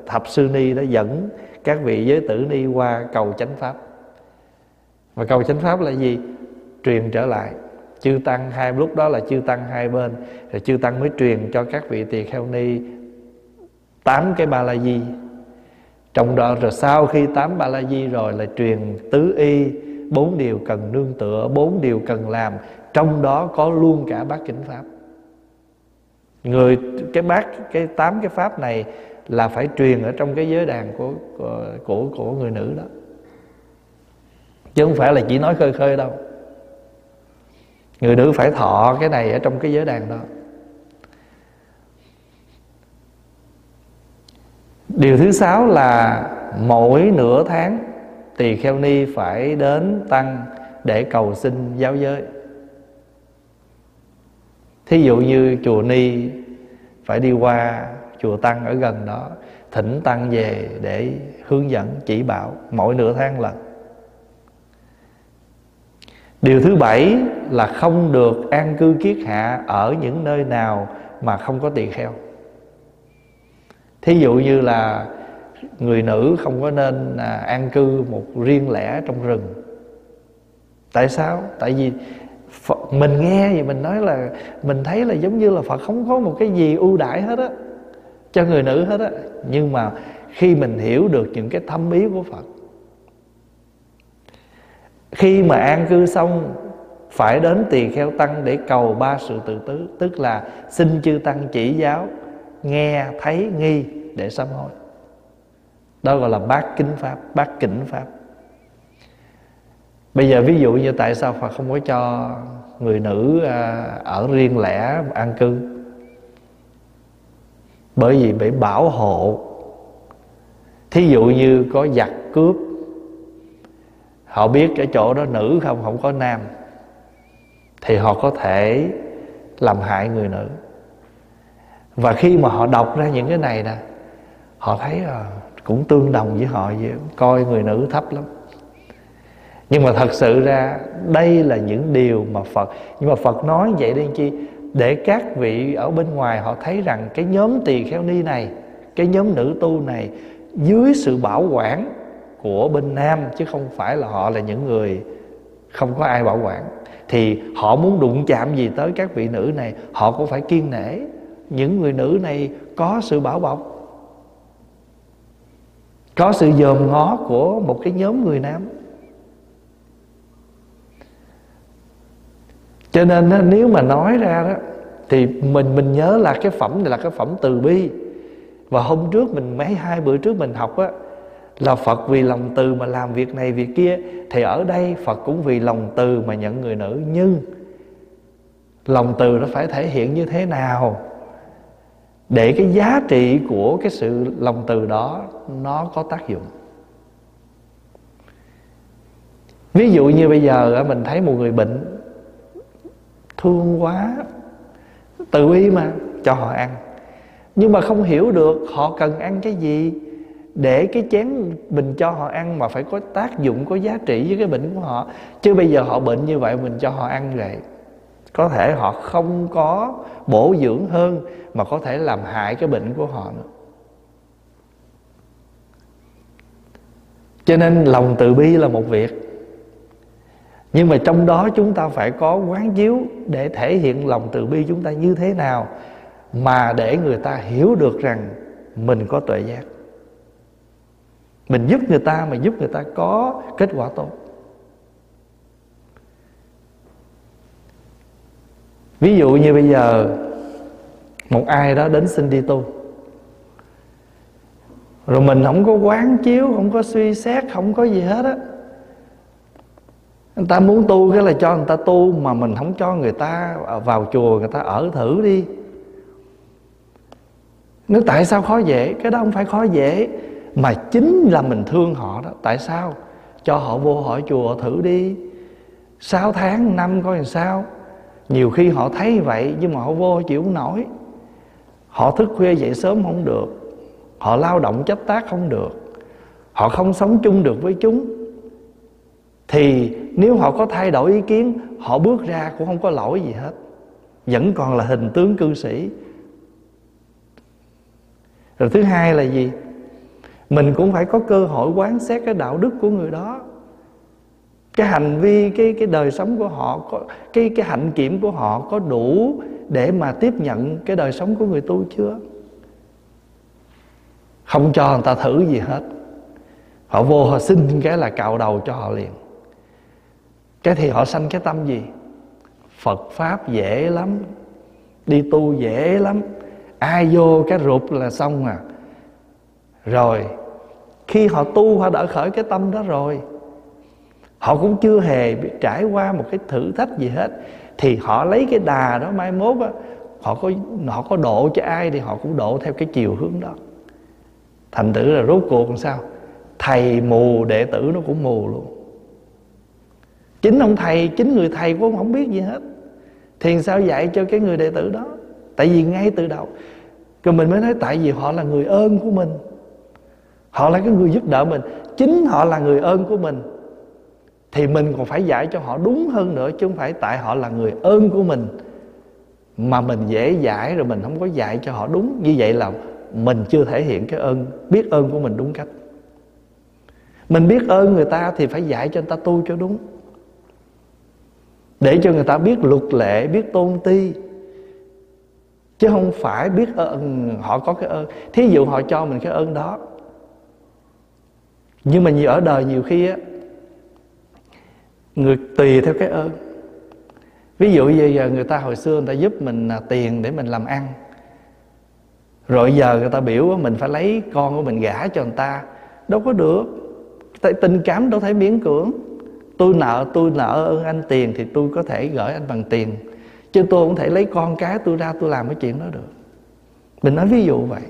thập sư ni đó dẫn các vị giới tử ni qua cầu chánh pháp. Và cầu chánh pháp là gì? Truyền trở lại. Chư tăng hai, lúc đó là chư tăng hai bên, rồi chư tăng mới truyền cho các vị tỳ kheo ni tám cái ba la di. Trong đó rồi sau khi tám ba la di rồi là truyền tứ y, bốn điều cần nương tựa, bốn điều cần làm. Trong đó có luôn cả bát chánh pháp người cái bát cái tám cái pháp này là phải truyền ở trong cái giới đàn của của của, của người nữ đó. Chứ không phải là chỉ nói khơi khơi đâu. Người nữ phải thọ cái này ở trong cái giới đàn đó. Điều thứ sáu là mỗi nửa tháng tỳ kheo ni phải đến tăng để cầu xin giáo giới thí dụ như chùa ni phải đi qua chùa tăng ở gần đó thỉnh tăng về để hướng dẫn chỉ bảo mỗi nửa tháng lần. Điều thứ bảy là không được an cư kiết hạ ở những nơi nào mà không có tỳ kheo thí dụ như là người nữ không có nên à, an cư một riêng lẻ trong rừng. Tại sao? Tại vì mình nghe thì mình nói là, mình thấy là giống như là Phật không có một cái gì ưu đãi hết á, cho người nữ hết á. Nhưng mà khi mình hiểu được những cái thâm ý của Phật, khi mà an cư xong, phải đến tỳ kheo tăng để cầu ba sự tự tứ, tức là xin chư tăng chỉ giáo, nghe, thấy, nghi để sám hối. Đó gọi là bát kính pháp, bát kỉnh pháp. Bây giờ ví dụ như tại sao phật không có cho người nữ à, ở riêng lẻ an cư. Bởi vì bị bảo hộ. Thí dụ như có giặc cướp, họ biết cái chỗ đó nữ không không có nam, thì họ có thể làm hại người nữ. Và khi mà họ đọc ra những cái này nè, họ thấy à, cũng tương đồng với họ vậy, coi người nữ thấp lắm nhưng mà thật sự ra, đây là những điều mà phật. Nhưng mà phật nói vậy đi chi? Để các vị ở bên ngoài họ thấy rằng cái nhóm tỳ kheo ni này, cái nhóm nữ tu này dưới sự bảo quản của bên nam, chứ không phải là họ là những người không có ai bảo quản, thì họ muốn đụng chạm gì tới các vị nữ này, họ cũng phải kiên nể. Những người nữ này có sự bảo bọc, có sự dòm ngó của một cái nhóm người nam. Cho nên nếu mà nói ra đó, thì mình mình nhớ là cái phẩm này là cái phẩm từ bi. Và hôm trước mình, mấy hai bữa trước mình học á, là Phật vì lòng từ mà làm việc này việc kia, thì ở đây Phật cũng vì lòng từ mà nhận người nữ. Nhưng lòng từ nó phải thể hiện như thế nào? Để cái giá trị của cái sự lòng từ đó nó có tác dụng. Ví dụ như bây giờ mình thấy một người bệnh thương quá, tự bi mà cho họ ăn. Nhưng mà không hiểu được họ cần ăn cái gì để cái chén mình cho họ ăn mà phải có tác dụng, có giá trị với cái bệnh của họ. Chứ bây giờ họ bệnh như vậy, mình cho họ ăn vậy, có thể họ không có bổ dưỡng hơn mà có thể làm hại cái bệnh của họ nữa. Cho nên lòng từ bi là một việc nhưng mà trong đó chúng ta phải có quán chiếu để thể hiện lòng từ bi chúng ta như thế nào mà để người ta hiểu được rằng mình có tuệ giác. Mình giúp người ta mà giúp người ta có kết quả tốt. Ví dụ như bây giờ, một ai đó đến xin đi tu. Rồi mình không có quán chiếu, không có suy xét, không có gì hết á người ta muốn tu cái là cho người ta tu, mà mình không cho người ta vào chùa, người ta ở thử đi. Nếu tại sao khó dễ? Cái đó không phải khó dễ, mà chính là mình thương họ đó. Tại sao? Cho họ vô hỏi chùa thử đi. 6 tháng, năm coi làm sao? Nhiều khi họ thấy vậy, nhưng mà họ vô chịu không nổi. Họ thức khuya dậy sớm không được. Họ lao động chấp tác không được. Họ không sống chung được với chúng thì nếu họ có thay đổi ý kiến, họ bước ra cũng không có lỗi gì hết. Vẫn còn là hình tướng cư sĩ. Rồi thứ hai là gì? Mình cũng phải có cơ hội quán xét cái đạo đức của người đó. Cái hành vi, cái cái đời sống của họ có, cái cái hạnh kiểm của họ có đủ để mà tiếp nhận cái đời sống của người tu chưa? Không cho người ta thử gì hết. Họ vô họ xin cái là cạo đầu cho họ liền cái thì họ sanh cái tâm gì? Phật pháp dễ lắm, đi tu dễ lắm. Ai vô cái rụt là xong à. Rồi, khi họ tu họ đã khởi cái tâm đó rồi. Họ cũng chưa hề trải qua một cái thử thách gì hết. Thì họ lấy cái đà đó mai mốt á, họ có họ có độ cho ai thì họ cũng độ theo cái chiều hướng đó. Thành tử là rốt cuộc làm sao? Thầy mù đệ tử nó cũng mù luôn chính ông thầy, chính người thầy của ông không biết gì hết. Thì sao dạy cho cái người đệ tử đó? Tại vì ngay từ đầu rồi mình mới nói tại vì họ là người ơn của mình. Họ là cái người giúp đỡ mình. Chính họ là người ơn của mình, thì mình còn phải dạy cho họ đúng hơn nữa, chứ không phải tại họ là người ơn của mình mà mình dễ dãi rồi mình không có dạy cho họ đúng. Như vậy là mình chưa thể hiện cái ơn, biết ơn của mình đúng cách. Mình biết ơn người ta thì phải dạy cho người ta tu cho đúng để cho người ta biết luật lệ, biết tôn ti. Chứ không phải biết ơn, họ có cái ơn. Thí dụ họ cho mình cái ơn đó. Nhưng mà nhiều, ở đời nhiều khi á, người tùy theo cái ơn. Ví dụ như giờ người ta hồi xưa người ta giúp mình à, tiền để mình làm ăn. Rồi giờ người ta biểu mình phải lấy con của mình gả cho người ta. Đâu có được. Tại tình cảm đâu thể miễn cưỡng tôi nợ tôi nợ ơn anh tiền thì tôi có thể gửi anh bằng tiền. Chứ tôi không thể lấy con cái tôi ra tôi làm cái chuyện đó được. Mình nói ví dụ vậy.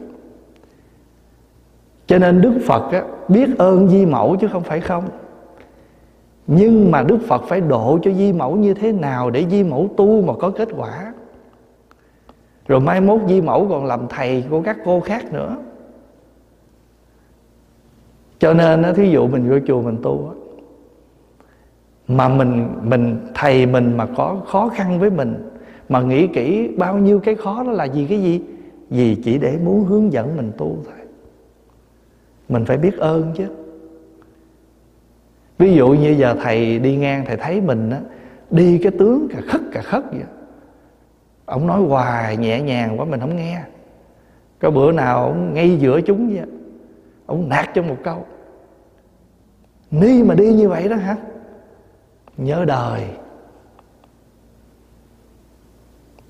Cho nên đức phật á, biết ơn di mẫu chứ không phải không. Nhưng mà đức phật phải độ cho di mẫu như thế nào để di mẫu tu mà có kết quả? Rồi mai mốt di mẫu còn làm thầy của các cô khác nữa. Cho nên á, thí dụ mình vô chùa mình tu á, mà mình mình thầy mình mà có khó khăn với mình, mà nghĩ kỹ bao nhiêu cái khó đó là gì cái gì? Vì chỉ để muốn hướng dẫn mình tu thôi. Mình phải biết ơn chứ. Ví dụ như giờ thầy đi ngang, thầy thấy mình á, đi cái tướng cả khất cả khất vậy. Ông nói hoài, nhẹ nhàng quá, mình không nghe. Có bữa nào ông ngay giữa chúng vậy, ông nạt cho một câu. Ni mà đi như vậy đó hả? Nhớ đời.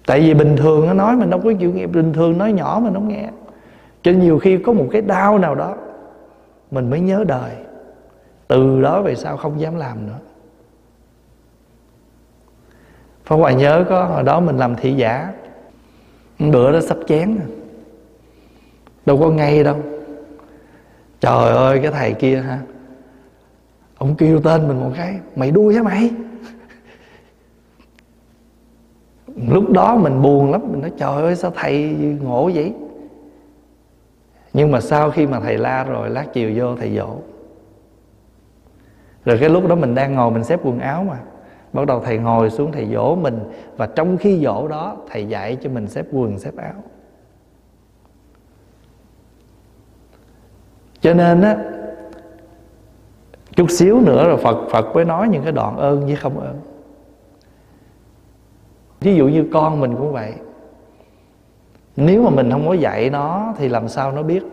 Tại vì bình thường nó nói mình đâu có chịu nghe, bình thường nói nhỏ mình không nghe. Cho nhiều khi có một cái đau nào đó, mình mới nhớ đời. Từ đó về sau không dám làm nữa. Pháp Hòa nhớ có hồi đó mình làm thị giả. Bữa đó sắp chén à. Đâu có ngay đâu. Trời ơi, cái thầy kia ha Ông kêu tên mình một cái, Mày đuôi hả mày? Lúc đó mình buồn lắm, Mình nói, trời ơi, sao thầy ngộ vậy? Nhưng mà sau khi mà thầy la rồi, Lát chiều vô thầy dỗ. Rồi cái lúc đó mình đang ngồi Mình xếp quần áo mà. Bắt đầu thầy ngồi xuống thầy dỗ mình Và trong khi dỗ đó, Thầy dạy cho mình xếp quần, xếp áo. Cho nên á Chút xíu nữa rồi Phật Phật mới nói những cái đoạn ơn với không ơn. Ví dụ như con mình cũng vậy. Nếu mà mình không có dạy nó thì làm sao nó biết?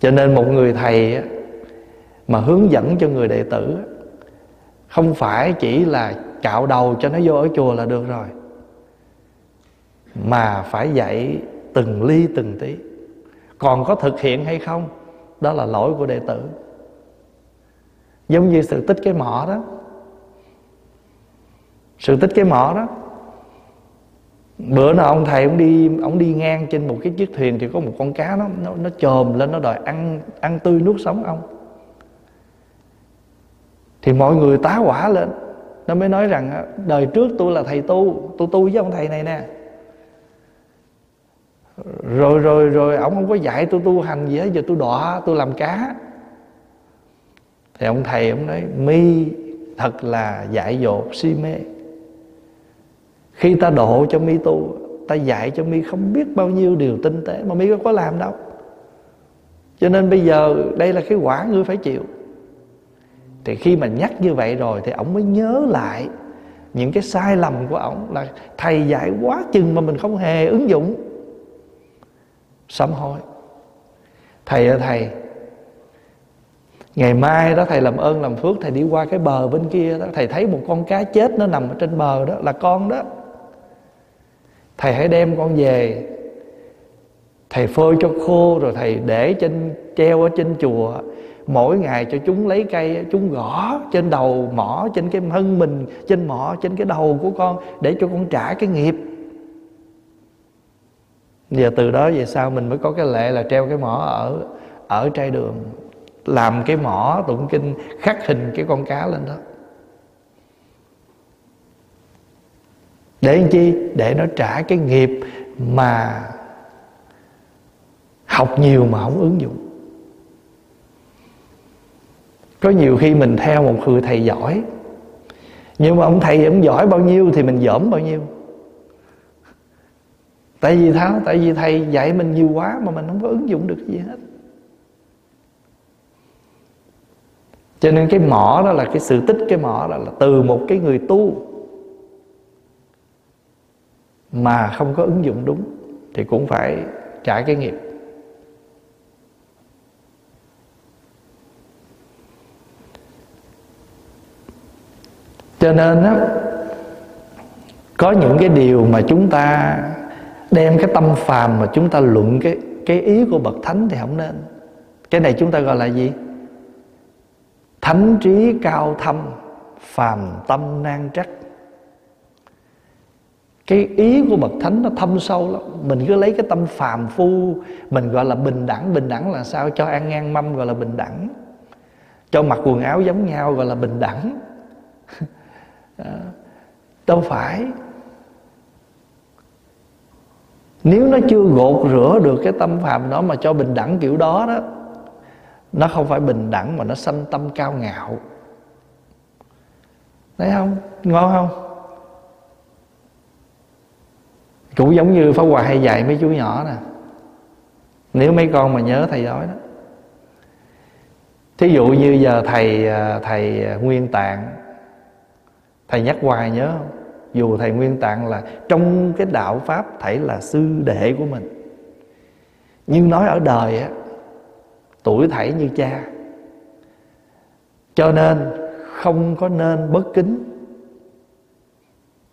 Cho nên một người thầy mà hướng dẫn cho người đệ tử không phải chỉ là cạo đầu cho nó vô ở chùa là được rồi, mà phải dạy từng ly từng tí. Còn có thực hiện hay không? Đó là lỗi của đệ tử. Giống như sự tích cái mỏ đó. Sự tích cái mỏ đó. Bữa nào ông thầy ông đi ông đi ngang trên một cái chiếc thuyền thì có một con cá nó nó nó chồm lên, nó đòi ăn ăn tươi nuốt sống ông. Thì mọi người tá quả lên. Nó mới nói rằng, đời trước tôi là thầy tu, tôi tu với ông thầy này nè rồi rồi rồi, ông không có dạy tôi tu hành gì hết, giờ tôi đọa, tôi làm cá. Thì ông thầy ông nói, mi, thật là dại dột, si mê. Khi ta độ cho mi tu, ta dạy cho mi không biết bao nhiêu điều tinh tế mà mi có có làm đâu. Cho nên bây giờ đây là cái quả ngươi phải chịu. Thì khi mà nhắc như vậy rồi thì ổng mới nhớ lại những cái sai lầm của ổng là thầy dạy quá chừng mà mình không hề ứng dụng sám hối. Thầy ơi, thầy, ngày mai đó thầy làm ơn, làm phước, thầy đi qua cái bờ bên kia đó, thầy thấy một con cá chết nó nằm ở trên bờ đó, là con đó. Thầy hãy đem con về, thầy phơi cho khô rồi thầy để trên, treo ở trên chùa. Mỗi ngày cho chúng lấy cây, chúng gõ trên đầu mỏ, trên cái thân mình, trên mỏ, trên cái đầu của con để cho con trả cái nghiệp. Dạ. giờ từ đó về sau mình mới có cái lệ là treo cái mỏ ở ở trai đường, làm cái mỏ tụng kinh, khắc hình cái con cá lên đó. Để làm chi? Để nó trả cái nghiệp mà học nhiều mà không ứng dụng. Có nhiều khi mình theo một người thầy giỏi, nhưng mà ông thầy ông giỏi bao nhiêu thì mình dởm bao nhiêu tại vì sao? Tại vì thầy dạy mình nhiều quá mà mình không có ứng dụng được gì hết. Cho nên cái mỏ đó là cái sự tích, cái mỏ đó là từ một cái người tu mà không có ứng dụng đúng thì cũng phải trả cái nghiệp. Cho nên á, có những cái điều mà chúng ta đem cái tâm phàm mà chúng ta luận cái cái ý của bậc thánh thì không nên. Cái này chúng ta gọi là gì? Thánh trí cao thâm, phàm tâm nan trắc. Cái ý của bậc thánh nó thâm sâu lắm. Mình cứ lấy cái tâm phàm phu, mình gọi là bình đẳng. Bình đẳng là sao? Cho ăn ngang mâm gọi là bình đẳng. Cho mặc quần áo giống nhau gọi là bình đẳng. Đâu phải nếu nó chưa gột rửa được cái tâm phàm đó mà cho bình đẳng kiểu đó đó, nó không phải bình đẳng mà nó sanh tâm cao ngạo. Thấy không? Ngon không? Cũng giống như Pháp Hòa hay dạy mấy chú nhỏ nè. Nếu mấy con mà nhớ thầy nói đó. Thí dụ như giờ thầy à, thầy Nguyên Tạng, Thầy nhắc hoài nhớ không? Dù thầy Nguyên Tạng là Trong cái đạo Pháp Thầy là sư đệ của mình. Nhưng nói ở đời á, Tuổi thầy như cha. Cho nên Không có nên bất kính,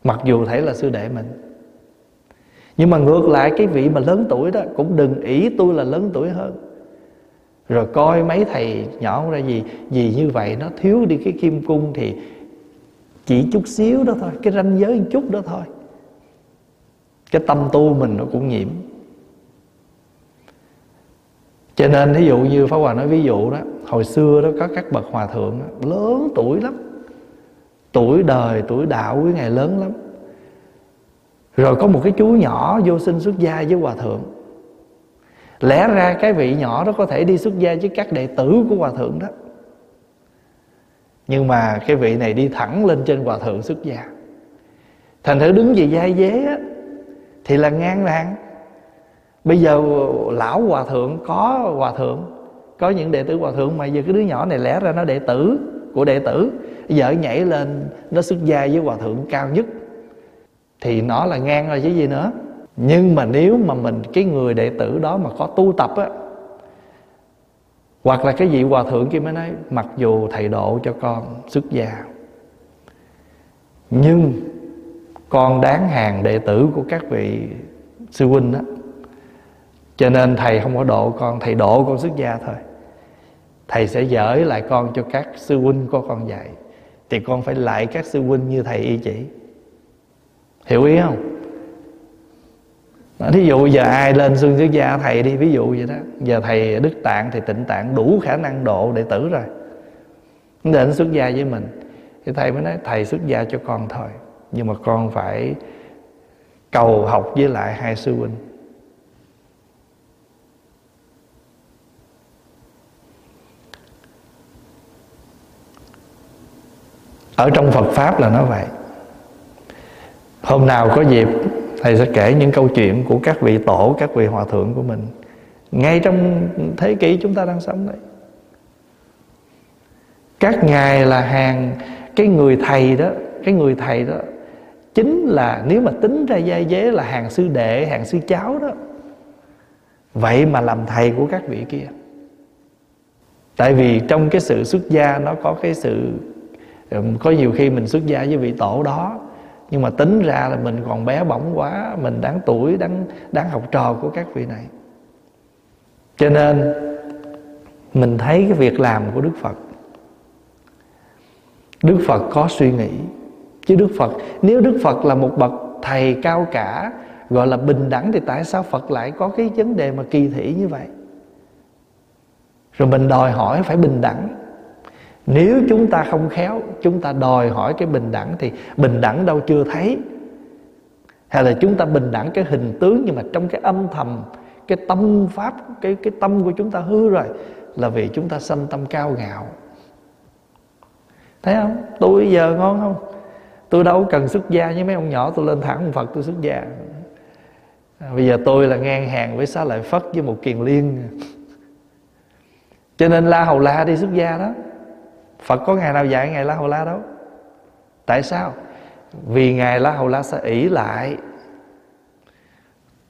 Mặc dù thầy là sư đệ mình. Nhưng mà ngược lại, cái vị mà lớn tuổi đó cũng đừng ý tôi là lớn tuổi hơn. Rồi coi mấy thầy nhỏ ra gì gì như vậy nó thiếu đi cái kim cung thì chỉ chút xíu đó thôi cái ranh giới một chút đó thôi. Cái tâm tu mình nó cũng nhiễm. Cho nên ví dụ như Pháp Hòa nói ví dụ đó Hồi xưa đó có các bậc hòa thượng đó, Lớn tuổi lắm. Tuổi đời, tuổi đạo với ngày lớn lắm. Rồi có một cái chú nhỏ vô sinh xuất gia với hòa thượng. Lẽ ra cái vị nhỏ đó có thể đi xuất gia với các đệ tử của hòa thượng đó nhưng mà cái vị này đi thẳng lên trên hòa thượng xuất gia. Thành thử đứng về giai dế á, thì là ngang hàng bây giờ lão hòa thượng, có hòa thượng, có những đệ tử hòa thượng mà giờ cái đứa nhỏ này lẽ ra nó đệ tử của đệ tử, giờ nhảy lên, nó xuất gia với hòa thượng cao nhất, thì nó là ngang rồi chứ gì nữa. Nhưng mà nếu mà mình, cái người đệ tử đó mà có tu tập á hoặc là cái vị hòa thượng kia mới nói, mặc dù thầy độ cho con xuất gia, nhưng con đáng hàng đệ tử của các vị sư huynh đó. Cho nên thầy không có độ con, thầy độ con xuất gia thôi. Thầy sẽ dỡi lại con cho các sư huynh của con dạy. Thì con phải lại các sư huynh như thầy y chỉ. Hiểu ý không? thí dụ giờ ai lên xương trước da thầy đi, ví dụ vậy đó. Giờ thầy đức tạng thì tịnh tạng đủ khả năng độ đệ tử rồi. Đến xuất gia với mình. Thì thầy mới nói, thầy xuất gia cho con thôi, nhưng mà con phải cầu học với lại hai sư huynh. Ở trong phật pháp là nó vậy. Hôm nào có dịp thầy sẽ kể những câu chuyện của các vị tổ, các vị hòa thượng của mình. Ngay trong thế kỷ chúng ta đang sống đấy. Các ngài là hàng cái người thầy đó, cái người thầy đó chính là nếu mà tính ra gia dế là hàng sư đệ, hàng sư cháu đó. Vậy mà làm thầy của các vị kia. Tại vì trong cái sự xuất gia nó có cái sự có nhiều khi mình xuất gia với vị tổ đó nhưng mà tính ra là mình còn bé bỏng quá, mình đáng tuổi, đáng đáng học trò của các vị này. Cho nên, mình thấy cái việc làm của đức phật. Đức phật có suy nghĩ. Chứ đức phật, nếu đức phật là một bậc thầy cao cả, gọi là bình đẳng, thì tại sao phật lại có cái vấn đề mà kỳ thị như vậy? Rồi mình đòi hỏi phải bình đẳng nếu chúng ta không khéo chúng ta đòi hỏi cái bình đẳng thì bình đẳng đâu chưa thấy. Hay là chúng ta bình đẳng cái hình tướng nhưng mà trong cái âm thầm cái tâm pháp cái cái tâm của chúng ta hư rồi là vì chúng ta sanh tâm cao ngạo. Thấy không? Tôi giờ ngon không? Tôi đâu cần xuất gia với mấy ông nhỏ tôi lên thẳng phật tôi xuất gia. À, bây giờ tôi là ngang hàng với xá lợi phất với một kiền liên. Cho nên la hầu la đi xuất gia đó phật có ngày nào dạy ngày la hầu la đâu? Tại sao? Vì ngày la hầu la sẽ ỷ lại.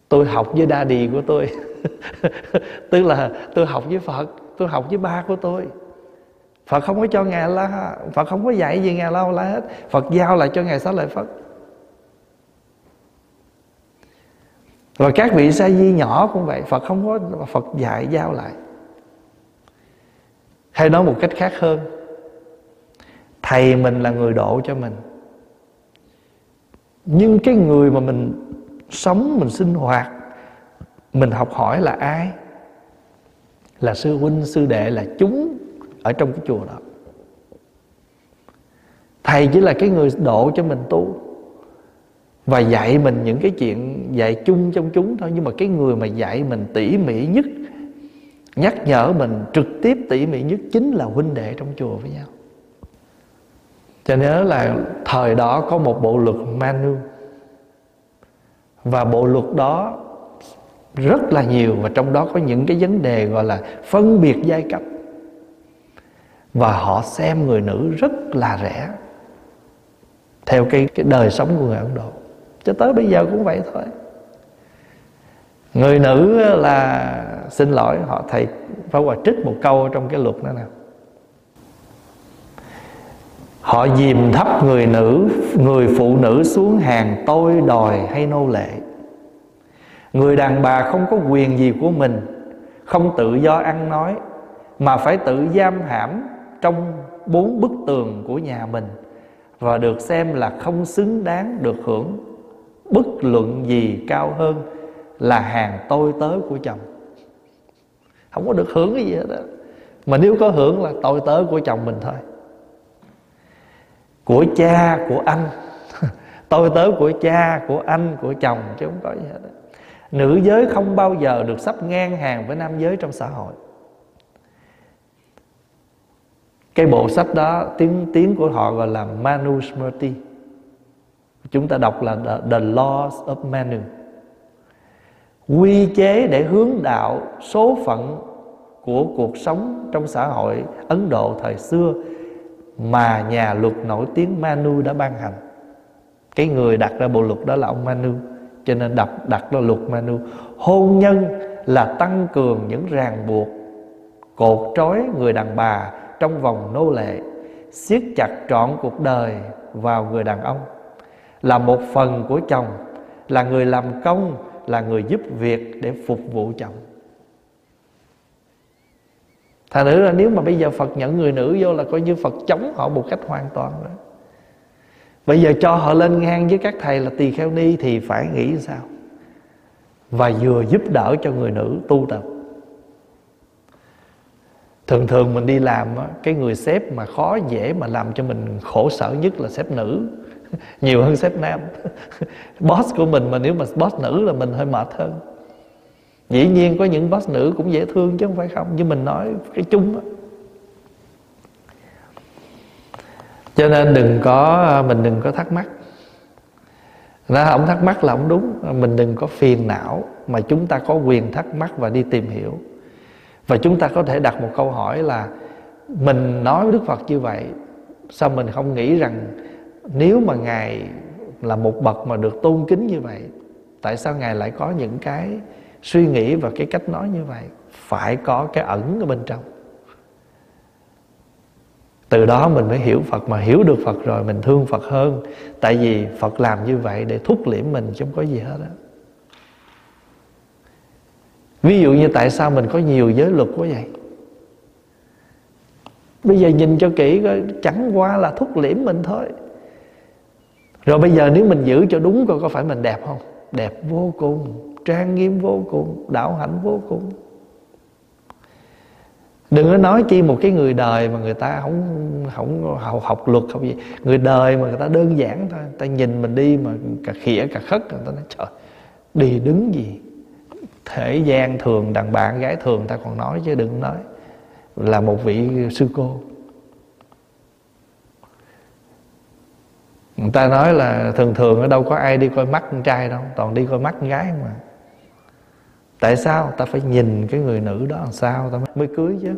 Tôi học với đa đi của tôi. Tức là tôi học với phật, tôi học với ba của tôi. Phật không có cho Ngài la, Phật không có dạy gì Ngài la la hết. Phật giao lại cho Ngài Xá Lợi Phật. Và các vị sa di nhỏ cũng vậy, Phật không có, Phật dạy, giao lại. Hay nói một cách khác hơn Thầy mình là người độ cho mình. Nhưng cái người mà mình sống Mình sinh hoạt Mình học hỏi là ai? Là sư huynh, sư đệ Là chúng ở trong cái chùa đó. Thầy chỉ là cái người độ cho mình tu và dạy mình những cái chuyện dạy chung trong chúng thôi. Nhưng mà cái người mà dạy mình tỉ mỉ nhất nhắc nhở mình trực tiếp tỉ mỉ nhất chính là huynh đệ trong chùa với nhau cho nhớ là thời đó có một bộ luật Manu. Và bộ luật đó rất là nhiều và trong đó có những cái vấn đề gọi là phân biệt giai cấp. Và họ xem người nữ rất là rẻ theo cái cái đời sống của người Ấn Độ. Cho tới bây giờ cũng vậy thôi. Người nữ là, xin lỗi, họ thầy phải hòa trích một câu trong cái luật đó nè họ dìm thấp người nữ, người phụ nữ xuống hàng tôi đòi hay nô lệ. Người đàn bà không có quyền gì của mình, không tự do ăn nói, mà phải tự giam hãm trong bốn bức tường của nhà mình và được xem là không xứng đáng được hưởng bất luận gì cao hơn là hàng tôi tớ của chồng. Không có được hưởng cái gì hết đó mà nếu có hưởng là tôi tớ của chồng mình thôi của cha của anh. Tôi tớ của cha của anh của chồng chứ không có gì hết. Đó. nữ giới không bao giờ được sắp ngang hàng với nam giới trong xã hội. Cái bộ sách đó tiếng tiếng của họ gọi là Manusmriti. Chúng ta đọc là The, the Laws of Manu. Quy chế để hướng đạo số phận của cuộc sống trong xã hội Ấn Độ thời xưa mà nhà luật nổi tiếng Manu đã ban hành. Cái người đặt ra bộ luật đó là ông Manu. Cho nên đặt đặt ra luật Manu. Hôn nhân là tăng cường những ràng buộc, cột trói người đàn bà trong vòng nô lệ, siết chặt trọn cuộc đời vào người đàn ông. Là một phần của chồng, là người làm công, là người giúp việc để phục vụ chồng thà nữ là nếu mà bây giờ Phật nhận người nữ vô là coi như Phật chống họ một cách hoàn toàn rồi. Bây giờ cho họ lên ngang với các thầy là tỳ kheo ni thì phải nghĩ sao? Và vừa giúp đỡ cho người nữ tu tập. Thường thường mình đi làm á, cái người sếp mà khó dễ mà làm cho mình khổ sở nhất là sếp nữ. Nhiều hơn sếp nam. Boss của mình mà nếu mà boss nữ là mình hơi mệt hơn dĩ nhiên có những boss nữ cũng dễ thương chứ không phải không, như mình nói cái chung á. Cho nên đừng có à, mình đừng có thắc mắc. Nó không thắc mắc là không đúng à, mình đừng có phiền não mà chúng ta có quyền thắc mắc và đi tìm hiểu. Và chúng ta có thể đặt một câu hỏi là, mình nói với đức phật như vậy, sao mình không nghĩ rằng nếu mà ngài là một bậc mà được tôn kính như vậy, tại sao ngài lại có những cái suy nghĩ và cái cách nói như vậy phải có cái ẩn ở bên trong. Từ đó mình mới hiểu Phật, mà hiểu được Phật rồi mình thương Phật hơn. Tại vì Phật làm như vậy để thúc liễm mình chứ không có gì hết á. Ví dụ như tại sao mình có nhiều giới luật quá vậy? Bây giờ nhìn cho kỹ coi, chẳng qua là thúc liễm mình thôi. Rồi bây giờ nếu mình giữ cho đúng coi có phải mình đẹp không? Đẹp vô cùng trang nghiêm vô cùng đạo hạnh vô cùng. Đừng có nói chi một cái người đời mà người ta không không học, học luật không gì. Người đời mà người ta đơn giản thôi. Người ta nhìn mình đi mà cả khỉa cả khất người ta nói trời đi đứng gì? Thể gian thường đàn bạn gái thường ta còn nói chứ đừng nói. Là một vị sư cô. Người ta nói là thường thường ở đâu có ai đi coi mắt con trai đâu. Toàn đi coi mắt con gái mà tại sao ta phải nhìn cái người nữ đó làm sao ta mới cưới chứ?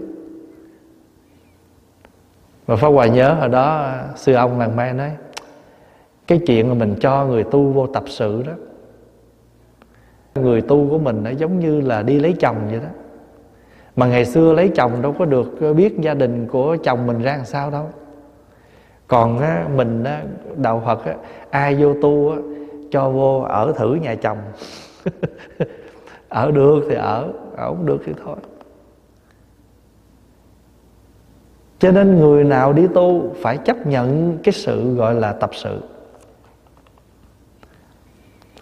Và Pháp Hòa nhớ hồi đó à, sư ông làng mai nói cái chuyện mà mình cho người tu vô tập sự đó người tu của mình nó giống như là đi lấy chồng vậy đó. Mà ngày xưa lấy chồng đâu có được à, biết gia đình của chồng mình ra làm sao đâu. Còn á, mình á, đạo Phật á, ai vô tu á, cho vô ở thử nhà chồng. ở được thì ở ở không được thì thôi. Cho nên người nào đi tu phải chấp nhận cái sự gọi là tập sự.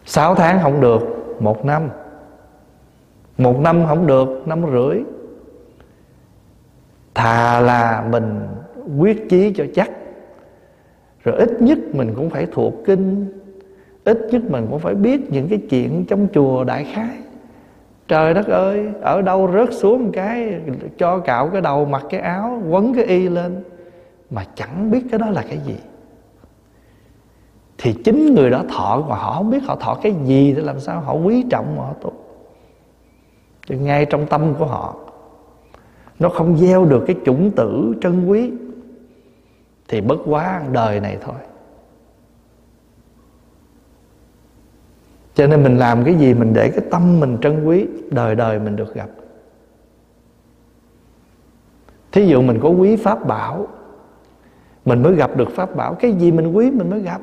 Sáu tháng không được, một năm. Một năm không được, năm rưỡi. Thà là mình quyết chí cho chắc. Rồi ít nhất mình cũng phải thuộc kinh. Ít nhất mình cũng phải biết những cái chuyện trong chùa đại khái trời đất ơi, ở đâu rớt xuống một cái, cho cạo cái đầu, mặc cái áo, quấn cái y lên, mà chẳng biết cái đó là cái gì. Thì chính người đó thọ, mà họ không biết họ thọ cái gì để làm sao họ quý trọng mà họ tu thì ngay trong tâm của họ, nó không gieo được cái chủng tử trân quý. Thì bất quá đời này thôi. Cho nên mình làm cái gì mình để cái tâm mình trân quý, đời đời mình được gặp. Thí dụ mình có quý pháp bảo, mình mới gặp được pháp bảo. Cái gì mình quý mình mới gặp.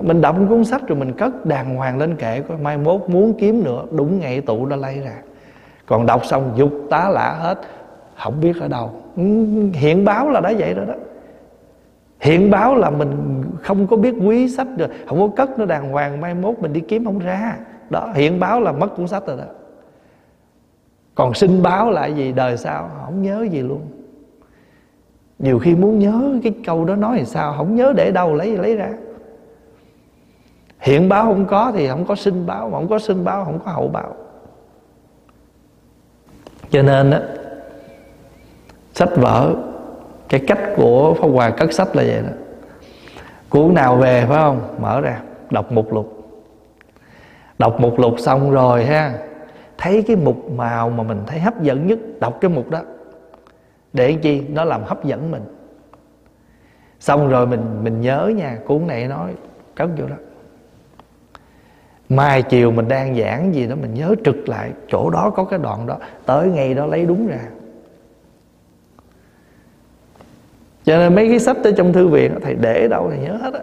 Mình đọc cuốn sách rồi mình cất đàng hoàng lên kệ, coi mai mốt muốn kiếm nữa, đúng ngày tụ nó lấy ra. Còn đọc xong, dục tá lạ hết, không biết ở đâu. Ừ, hiện báo là đã vậy rồi đó. Hiện báo là mình không có biết quý sách được, không có cất nó đàng hoàng, mai mốt mình đi kiếm không ra. Đó, hiện báo là mất cuốn sách rồi đó. Còn sinh báo lại gì, đời sau, không nhớ gì luôn. Nhiều khi muốn nhớ cái câu đó nói thì sao, không nhớ để đâu, lấy lấy ra. Hiện báo không có thì không có sinh báo, mà không có sinh báo, không có hậu báo. Cho nên á, sách vở, cái cách của Pháp Hòa cất sách là vậy đó cuốn nào về, phải không? Mở ra. Đọc mục lục. Đọc mục lục xong rồi ha. Thấy cái mục màu mà mình thấy hấp dẫn nhất, đọc cái mục đó. Để chi? Nó làm hấp dẫn mình. Xong rồi mình mình nhớ nha, cuốn này nói, cất vô đó. Mai chiều mình đang giảng gì đó, mình nhớ trực lại, chỗ đó có cái đoạn đó, tới ngay đó lấy đúng ra. Cho nên mấy cái sách tới trong thư viện thầy để đâu thầy nhớ hết á.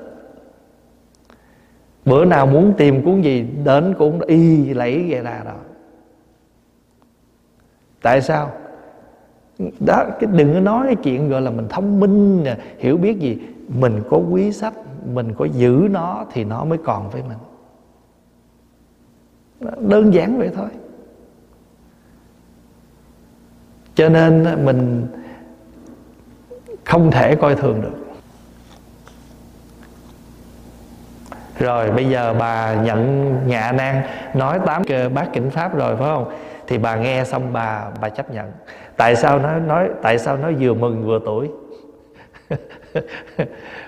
Bữa nào muốn tìm cuốn gì đến cuốn y lấy về ra đó. Tại sao? Đó, cái đừng có nói cái chuyện gọi là mình thông minh nè, hiểu biết gì. Mình có quý sách, mình có giữ nó thì nó mới còn với mình. Đơn giản vậy thôi. Cho nên mình không thể coi thường được. Rồi, bây giờ bà nhận ngạ nan nói tám bác kinh pháp rồi, phải không? Thì bà nghe xong bà bà chấp nhận. Tại sao nó nói, tại sao nó vừa mừng vừa tuổi?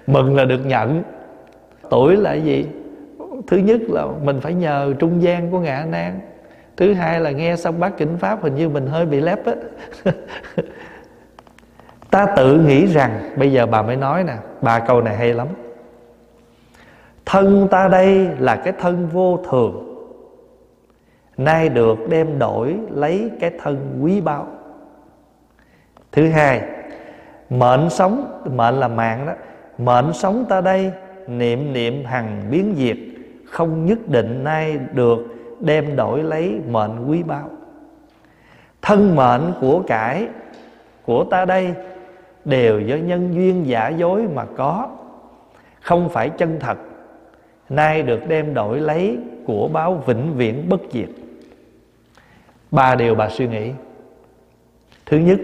Mừng là được nhận. Tuổi là gì? Thứ nhất là mình phải nhờ trung gian của ngạ nan thứ hai là nghe xong bác kinh pháp hình như mình hơi bị lép á. ta tự nghĩ rằng, bây giờ bà mới nói nè, bà câu này hay lắm. Thân ta đây là cái thân vô thường, nay được đem đổi lấy cái thân quý báu. Thứ hai, mệnh sống, mệnh là mạng đó, mệnh sống ta đây, niệm niệm hằng biến diệt, không nhất định nay được đem đổi lấy mệnh quý báu. Thân mệnh của cải, của ta đây đều do nhân duyên giả dối mà có. Không phải chân thật, nay được đem đổi lấy của báo vĩnh viễn bất diệt. Ba điều bà suy nghĩ. Thứ nhất,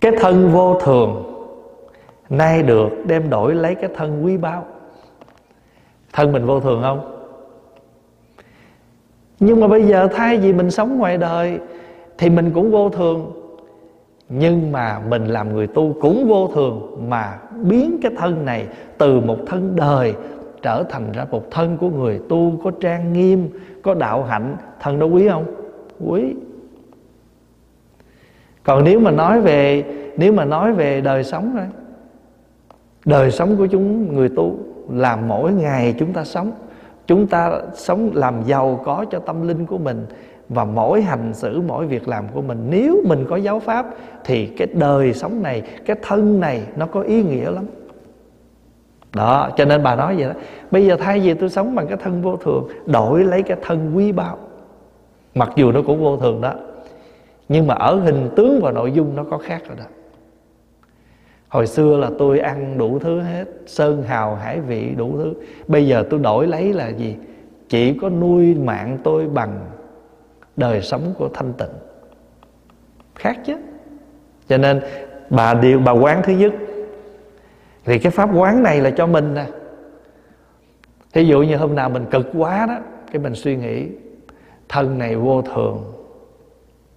cái thân vô thường, nay được đem đổi lấy cái thân quý báu. Thân mình vô thường không? Nhưng mà bây giờ thay vì mình sống ngoài đời, thì mình cũng vô thường nhưng mà mình làm người tu cũng vô thường mà biến cái thân này từ một thân đời trở thành ra một thân của người tu, có trang nghiêm, có đạo hạnh. Thân đó quý không? Quý. Còn nếu mà nói về, nếu mà nói về đời sống đấy đời sống của chúng người tu là mỗi ngày chúng ta sống. Chúng ta sống làm giàu có cho tâm linh của mình và mỗi hành xử, mỗi việc làm của mình, nếu mình có giáo pháp, thì cái đời sống này, cái thân này nó có ý nghĩa lắm. Đó, cho nên bà nói vậy đó. Bây giờ thay vì tôi sống bằng cái thân vô thường, đổi lấy cái thân quý báu. Mặc dù nó cũng vô thường đó, nhưng mà ở hình tướng và nội dung nó có khác rồi đó. Hồi xưa là tôi ăn đủ thứ hết, sơn, hào, hải, vị, đủ thứ. Bây giờ tôi đổi lấy là gì? Chỉ có nuôi mạng tôi bằng đời sống của thanh tịnh. Khác chứ. Cho nên bà điều, bà quán thứ nhất. Thì cái pháp quán này là cho mình nè. Thí dụ như hôm nào mình cực quá đó, cái mình suy nghĩ, thân này vô thường,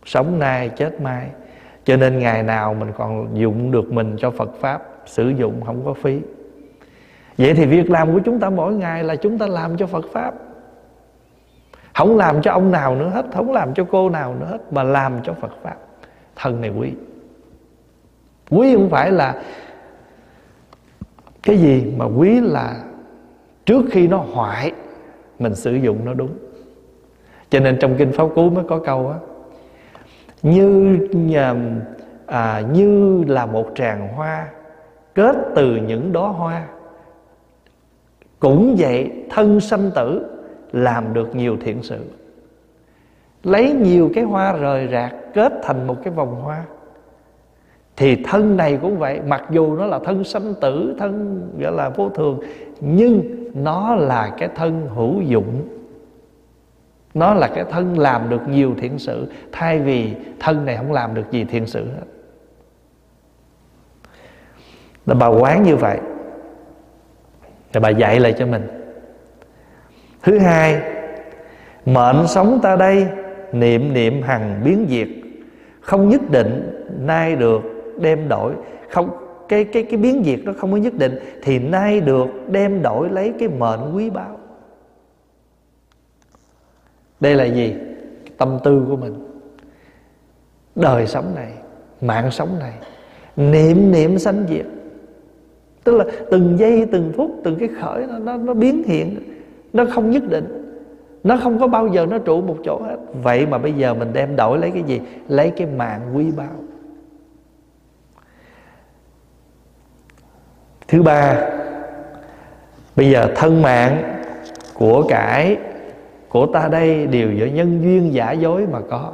sống nay chết mai. Cho nên ngày nào mình còn dụng được mình cho phật pháp, sử dụng không có phí. Vậy thì việc làm của chúng ta mỗi ngày là chúng ta làm cho phật pháp không làm cho ông nào nữa hết không làm cho cô nào nữa hết mà làm cho phật pháp. Thần này quý. Quý không phải là cái gì mà quý là trước khi nó hoại mình sử dụng nó đúng. Cho nên trong kinh pháp cú mới có câu á như à, như là một tràng hoa kết từ những đóa hoa. Cũng vậy thân sanh tử làm được nhiều thiện sự. Lấy nhiều cái hoa rời rạc kết thành một cái vòng hoa. Thì thân này cũng vậy, mặc dù nó là thân sanh tử, thân gọi là vô thường, nhưng nó là cái thân hữu dụng. Nó là cái thân làm được nhiều thiện sự, thay vì thân này không làm được gì thiện sự hết. Là bà quán như vậy. Thì bà dạy lại cho mình thứ hai mệnh sống ta đây niệm niệm hằng biến diệt. Không nhất định nay được đem đổi. Không cái cái cái biến diệt nó không có nhất định thì nay được đem đổi lấy cái mệnh quý báu. Đây là gì? Tâm tư của mình. Đời sống này mạng sống này niệm niệm sanh diệt. Tức là từng giây từng phút từng cái khởi nó nó, nó biến hiện nó không nhất định. Nó không có bao giờ nó trụ một chỗ hết. Vậy mà bây giờ mình đem đổi lấy cái gì? Lấy cái mạng quý báu. Thứ ba, bây giờ thân mạng của cải, của ta đây đều do nhân duyên giả dối mà có.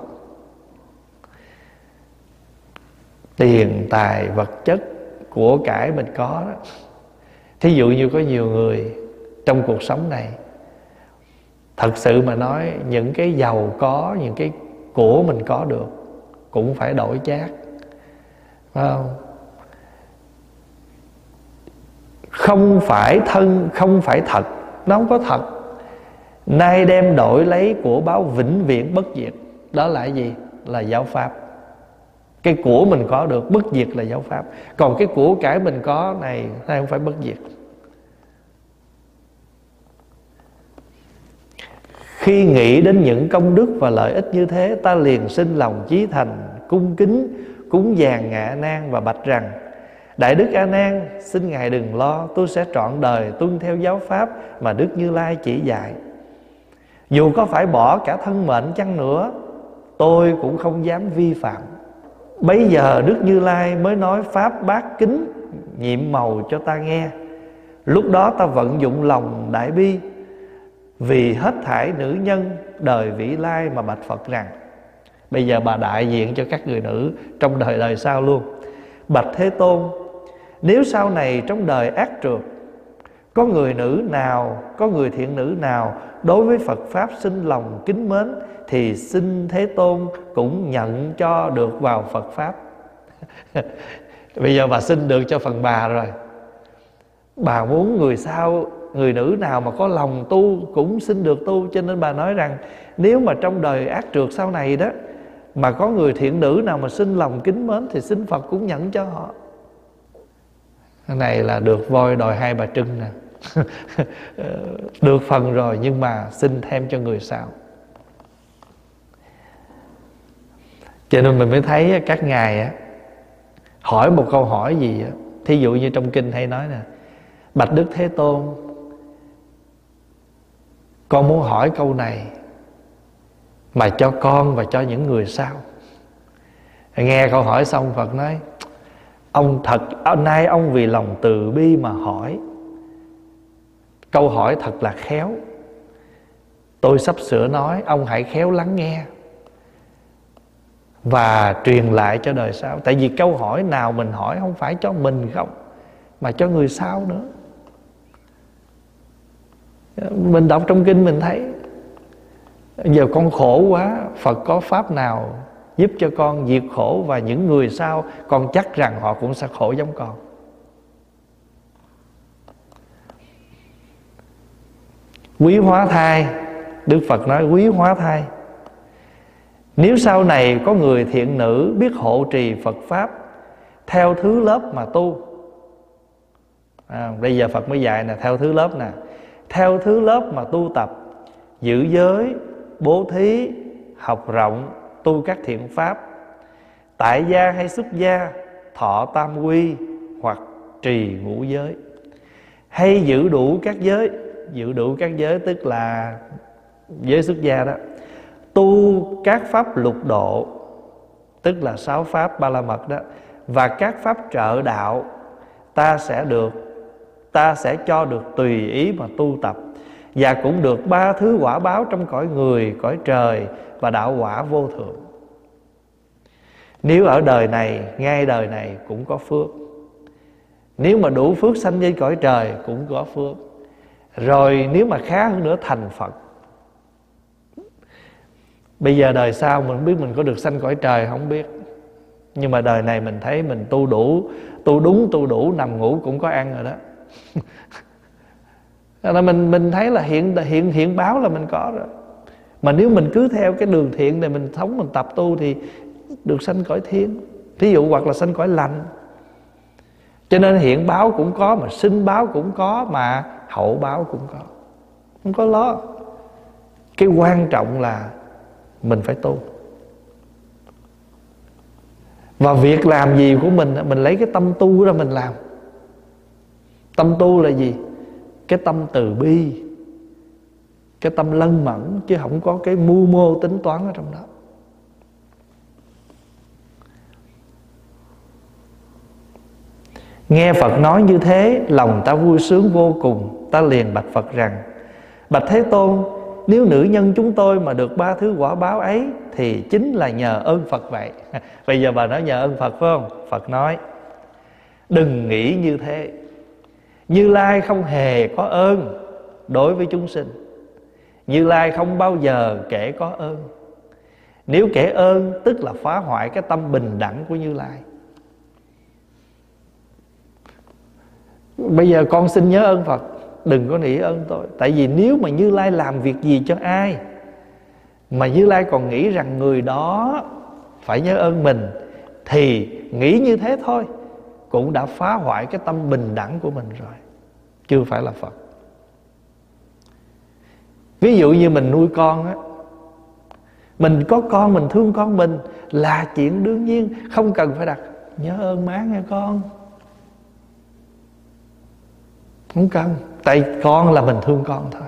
Tiền, tài, vật chất của cải mình có đó. Thí dụ như có nhiều người trong cuộc sống này thật sự mà nói, những cái giàu có, những cái của mình có được cũng phải đổi chác. Phải không? Không phải thân, không phải thật. Nó không có thật. Nay đem đổi lấy của báo vĩnh viễn bất diệt. Đó là gì? Là giáo pháp. Cái của mình có được, bất diệt là giáo pháp. Còn cái của cải mình có này nay không phải bất diệt. Khi nghĩ đến những công đức và lợi ích như thế, ta liền sinh lòng chí thành, cung kính, cúng dàn ngạ nan và bạch rằng, đại đức a nan, xin ngài đừng lo, tôi sẽ trọn đời tuân theo giáo pháp mà đức như lai chỉ dạy. Dù có phải bỏ cả thân mệnh chăng nữa, tôi cũng không dám vi phạm. Bây giờ Đức Như Lai mới nói Pháp bát kính, Nhiệm màu cho ta nghe. Lúc đó ta vận dụng lòng đại bi vì hết thải nữ nhân đời vĩ lai mà bạch Phật rằng, Bây giờ bà đại diện cho các người nữ Trong đời đời sau luôn. Bạch Thế Tôn, Nếu sau này trong đời ác trượt Có người nữ nào, Có người thiện nữ nào Đối với Phật Pháp sinh lòng kính mến, thì xin thế tôn cũng nhận cho được vào phật pháp. Bây giờ bà xin được cho phần bà rồi. Bà muốn người sau người nữ nào mà có lòng tu cũng xin được tu. Cho nên bà nói rằng, nếu mà trong đời ác trượt sau này đó, mà có người thiện nữ nào mà xin lòng kính mến thì xin phật cũng nhận cho họ. Cái này là được voi đòi hai bà trưng nè. Được phần rồi nhưng mà xin thêm cho người sau. Cho nên mình mới thấy các ngài hỏi một câu hỏi gì thí dụ như trong kinh hay nói nè, bạch đức thế tôn con muốn hỏi câu này mà cho con và cho những người sau. Nghe câu hỏi xong, phật nói, ông thật nay ông vì lòng từ bi mà hỏi. Câu hỏi thật là khéo. Tôi sắp sửa nói, ông hãy khéo lắng nghe và truyền lại cho đời sau. Tại vì câu hỏi nào mình hỏi không phải cho mình không, mà cho người sau nữa mình đọc trong kinh mình thấy giờ con khổ quá phật có pháp nào giúp cho con diệt khổ và những người sau con chắc rằng họ cũng sẽ khổ giống con? Quý hóa thai đức phật nói quý hóa thai. Nếu sau này có người thiện nữ biết hộ trì Phật Pháp Theo thứ lớp mà tu à, Bây giờ Phật mới dạy nè Theo thứ lớp nè theo thứ lớp mà tu tập Giữ giới, bố thí, học rộng Tu các thiện pháp. Tại gia hay xuất gia Thọ tam quy Hoặc trì ngũ giới. Hay giữ đủ các giới Giữ đủ các giới tức là Giới xuất gia đó. Tu các pháp lục độ tức là sáu pháp ba la mật đó và các pháp trợ đạo ta sẽ được ta sẽ cho được tùy ý mà tu tập, và cũng được ba thứ quả báo trong cõi người, cõi trời và đạo quả vô thượng. Nếu ở đời này, ngay đời này cũng có phước. Nếu mà đủ phước sanh lên cõi trời cũng có phước. Rồi nếu mà khá hơn nữa thành phật. Bây giờ đời sau mình không biết mình có được sanh cõi trời không biết. Nhưng mà đời này mình thấy mình tu đủ, tu đúng, tu đủ, nằm ngủ cũng có ăn rồi đó là mình mình thấy là hiện hiện hiện báo là mình có rồi. Mà nếu mình cứ theo cái đường thiện này mình sống, mình tập tu thì được sanh cõi thiên. Thí dụ hoặc là sanh cõi lành. Cho nên hiện báo cũng có, mà sinh báo cũng có, mà hậu báo cũng có. Không có lo. Cái quan trọng là mình phải tu. Và việc làm gì của mình mình lấy cái tâm tu ra mình làm tâm tu là gì? Cái tâm từ bi, cái tâm lân mẫn, chứ không có cái mưu mô tính toán ở trong đó. Nghe phật nói như thế, lòng ta vui sướng vô cùng. Ta liền bạch phật rằng, bạch thế tôn, nếu nữ nhân chúng tôi mà được ba thứ quả báo ấy, thì chính là nhờ ơn phật vậy. Bây giờ bà nói nhờ ơn phật phải không? Phật nói, đừng nghĩ như thế như lai không hề có ơn đối với chúng sinh. Như lai không bao giờ kể có ơn. Nếu kể ơn, tức là phá hoại cái tâm bình đẳng của như lai. Bây giờ con xin nhớ ơn phật. Đừng có nỉ ơn tôi. Tại vì nếu mà như lai làm việc gì cho ai, mà như lai còn nghĩ rằng người đó phải nhớ ơn mình, thì nghĩ như thế thôi cũng đã phá hoại cái tâm bình đẳng của mình rồi chưa phải là phật. Ví dụ như mình nuôi con á, mình có con, mình thương con mình là chuyện đương nhiên, không cần phải đặt nhớ ơn má nghe con. Không cần, tại con là mình thương con thôi.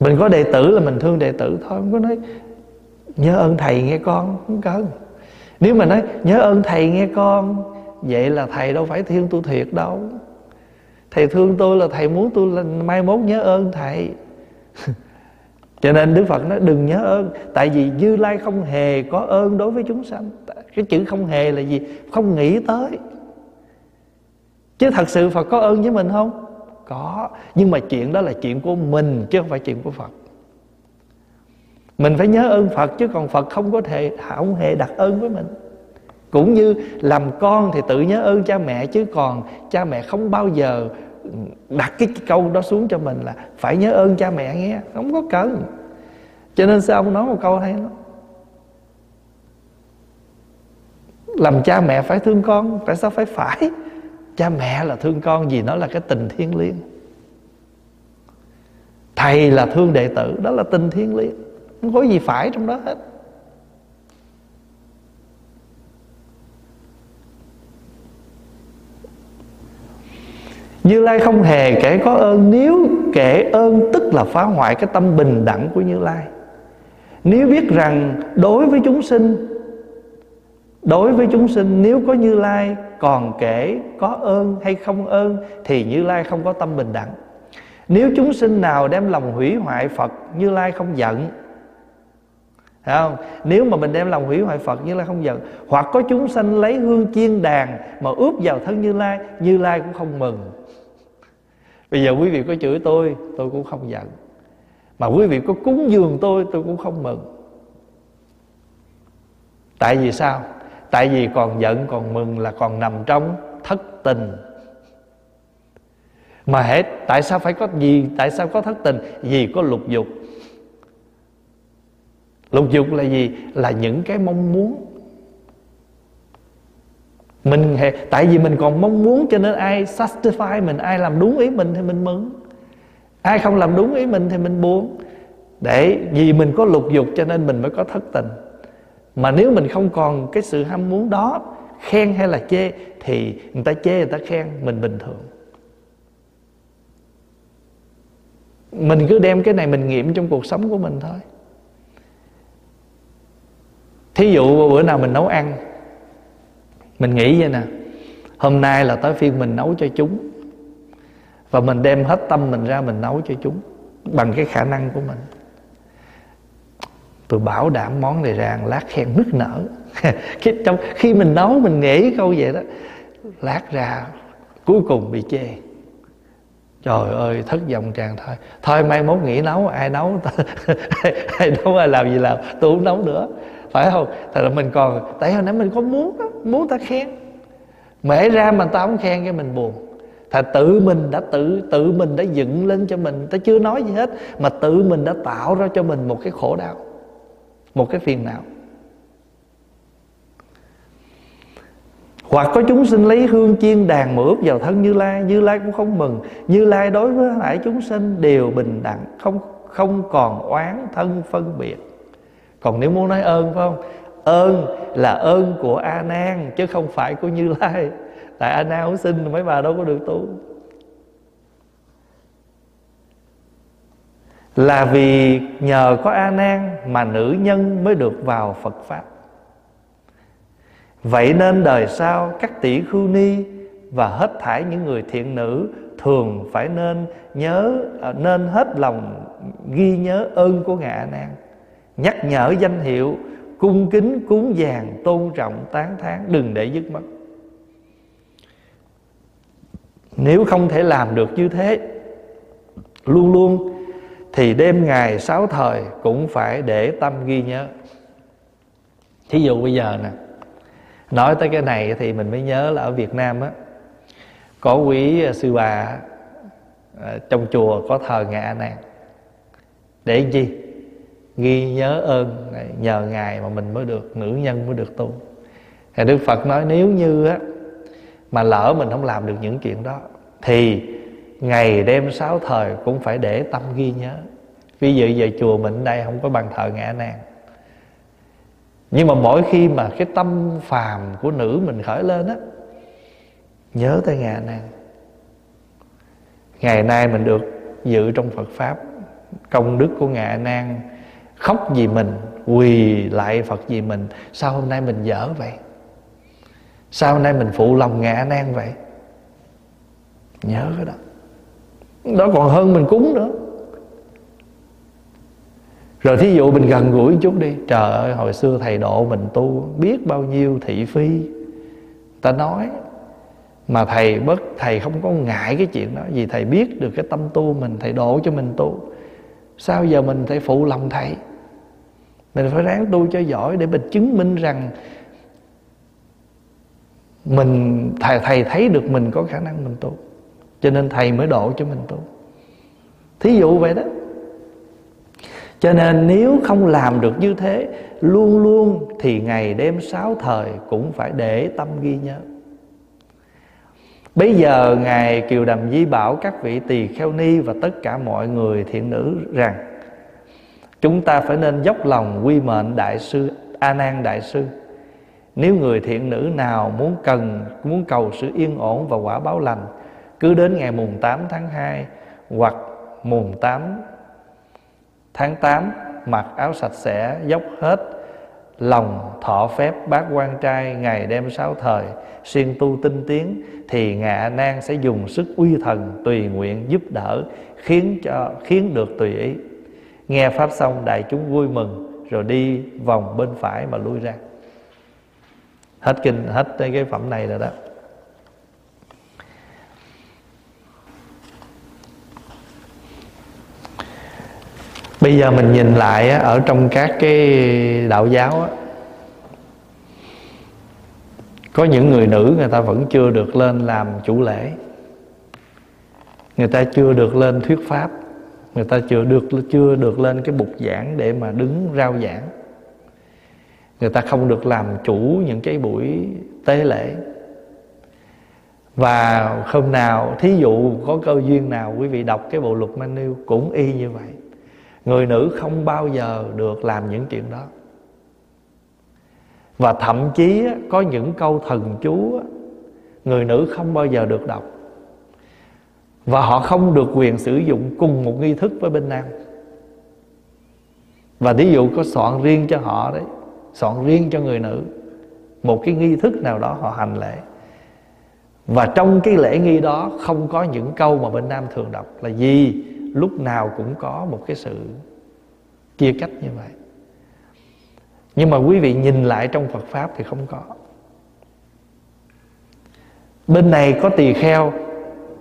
Mình có đệ tử là mình thương đệ tử thôi, không có nói nhớ ơn thầy nghe con. Không cần. Nếu mà nói nhớ ơn thầy nghe con vậy là thầy đâu phải thương tôi thiệt đâu. Thầy thương tôi là thầy muốn tôi là mai mốt nhớ ơn thầy. Cho nên đức phật nói đừng nhớ ơn. Tại vì như lai không hề có ơn đối với chúng sanh. Cái chữ không hề là gì? Không nghĩ tới. Chứ thật sự phật có ơn với mình không? Có. Nhưng mà chuyện đó là chuyện của mình chứ không phải chuyện của phật. Mình phải nhớ ơn phật chứ còn phật không có thể, không hề đặt ơn với mình cũng như làm con thì tự nhớ ơn cha mẹ, chứ còn cha mẹ không bao giờ ừ, đặt cái câu đó xuống cho mình là phải nhớ ơn cha mẹ nghe, không có cần. Cho nên sao ông nói một câu hay lắm? Làm cha mẹ phải thương con, tại sao phải phải? Cha mẹ là thương con vì nó là cái tình thiên liêng. Thầy là thương đệ tử, đó là tình thiên liêng. Không có gì phải trong đó hết. Như Lai không hề kể có ơn, Nếu kể ơn tức là phá hoại Cái tâm bình đẳng của Như Lai. Nếu biết rằng đối với chúng sinh, Đối với chúng sinh, Nếu có Như Lai còn kể có ơn hay không ơn, Thì Như Lai không có tâm bình đẳng. Nếu chúng sinh nào đem lòng hủy hoại Phật, Như Lai không giận. Thấy không? Nếu mà mình đem lòng hủy hoại Phật, Như Lai không giận. Hoặc có chúng sanh lấy hương chiên đàn Mà ướp vào thân Như Lai Như Lai cũng không mừng. Bây giờ quý vị có chửi tôi Tôi cũng không giận. Mà quý vị có cúng dường tôi Tôi cũng không mừng. Tại vì sao? Tại vì còn giận, còn mừng là còn nằm trong thất tình. Mà hết, Tại sao phải có gì, Tại sao có thất tình? Vì có lục dục. Lục dục là gì? Là những cái mong muốn mình tại vì mình còn mong muốn cho nên ai satisfy mình, ai làm đúng ý mình thì mình mừng. Ai không làm đúng ý mình thì mình buồn. Để vì mình có lục dục cho nên mình mới có thất tình. Mà nếu mình không còn cái sự ham muốn đó, khen hay là chê, thì người ta chê, người ta khen, mình bình thường. Mình cứ đem cái này mình nghiệm trong cuộc sống của mình thôi. Thí dụ bữa nào mình nấu ăn mình nghĩ vậy nè. Hôm nay là tới phiên mình nấu cho chúng. Và mình đem hết tâm mình ra mình nấu cho chúng bằng cái khả năng của mình. Tôi bảo đảm món này ra lát khen nức nở. Khi, trong, khi mình nấu mình nghĩ câu vậy đó lát ra cuối cùng bị chê. Trời ơi thất vọng tràn thôi thôi mai mốt nghỉ nấu ai nấu ai nấu ai làm gì làm tôi không nấu nữa phải không? Thật là mình còn tại hồi nãy mình có muốn đó, muốn ta khen. Mẹ ra mà ta không khen cái mình buồn. Thật tự mình đã tự tự mình đã dựng lên cho mình ta chưa nói gì hết mà tự mình đã tạo ra cho mình một cái khổ đau một cái phiền não. Hoặc có chúng sinh lấy hương chiên đàn mà vào thân như lai như lai cũng không mừng. Như lai đối với hải chúng sinh đều bình đẳng không không còn oán thân phân biệt còn nếu muốn nói ơn, phải không? Ơn là ơn của a nan, chứ không phải của như lai. Tại a nan không xin mấy bà đâu có được tu. Là vì nhờ có a nan mà nữ nhân mới được vào phật pháp. Vậy nên đời sau, các tỷ khưu ni và hết thảy những người thiện nữ thường phải nên nhớ à, nên hết lòng ghi nhớ ơn của ngài a nan nhắc nhở danh hiệu, cung kính, cúng dường, tôn trọng, tán thán, đừng để dứt mất nếu không thể làm được như thế, luôn luôn, thì đêm ngày sáu thời cũng phải để tâm ghi nhớ. Thí dụ bây giờ nè, nói tới cái này thì mình mới nhớ là ở việt nam á, có quý sư bà ờ, trong chùa có thờ ngài a nan để chi? Ghi nhớ ơn. Nhờ ngài mà mình mới được nữ nhân, mới được tu. Thì đức phật nói, nếu như á, mà lỡ mình không làm được những chuyện đó, thì ngày đêm sáu thời cũng phải để tâm ghi nhớ. Ví dụ về chùa mình đây không có bàn thờ ngã nàng nhưng mà mỗi khi mà cái tâm phàm của nữ mình khởi lên á, nhớ tới ngã nàng ngày nay mình được dự trong phật pháp. Công đức của ngạ nan khóc vì mình, quỳ lại phật vì mình. Sao hôm nay mình dở vậy? Sao hôm nay mình phụ lòng ngạ nan vậy? Nhớ cái đó. Đó còn hơn mình cúng nữa. Rồi thí dụ mình gần gũi chút đi. Trời ơi, hồi xưa thầy độ mình tu Biết bao nhiêu thị phi. Ta nói, Mà thầy bất, thầy không có ngại cái chuyện đó. Vì thầy biết được cái tâm tu mình, Thầy độ cho mình tu. Sao giờ mình phải phụ lòng thầy? Mình phải ráng tu cho giỏi Để mình chứng minh rằng Mình thầy, thầy thấy được mình có khả năng mình tu. Cho nên thầy mới độ cho mình tu. Thí dụ vậy đó. Cho nên nếu không làm được như thế Luôn luôn thì ngày đêm sáu thời Cũng phải để tâm ghi nhớ. Bây giờ Ngài Kiều Đầm Di bảo các vị tỳ kheo ni Và tất cả mọi người thiện nữ rằng Chúng ta phải nên dốc lòng quy mệnh Đại sư, A Nan Đại sư. Nếu người thiện nữ nào muốn cần, Muốn cầu sự yên ổn và quả báo lành, Cứ đến ngày mùng 8 tháng 2 Hoặc mùng 8 Tháng 8 mặc áo sạch sẽ, dốc hết lòng thọ phép bát quan trai ngày đêm sáu thời, siêng tu tinh tiến, thì ngạ nan sẽ dùng sức uy thần tùy nguyện giúp đỡ, khiến cho, khiến được tùy ý nghe pháp xong đại chúng vui mừng, rồi đi vòng bên phải mà lui ra. Hết kinh, hết cái phẩm này rồi đó. Bây giờ mình nhìn lại ở trong các cái đạo giáo có những người nữ người ta vẫn chưa được lên làm chủ lễ. Người ta chưa được lên thuyết pháp người ta chưa được chưa được lên cái bục giảng để mà đứng rao giảng. Người ta không được làm chủ những cái buổi tế lễ. Và hôm nào, thí dụ có cơ duyên nào quý vị đọc cái bộ luật manual cũng y như vậy. Người nữ không bao giờ được làm những chuyện đó. Và thậm chí có những câu thần chú người nữ không bao giờ được đọc và họ không được quyền sử dụng cùng một nghi thức với bên nam. Và ví dụ có soạn riêng cho họ đấy, soạn riêng cho người nữ, một cái nghi thức nào đó họ hành lễ. Và trong cái lễ nghi đó không có những câu mà bên nam thường đọc là gì, lúc nào cũng có một cái sự chia cách như vậy. Nhưng mà quý vị nhìn lại trong Phật Pháp thì không có. Bên này có tỳ kheo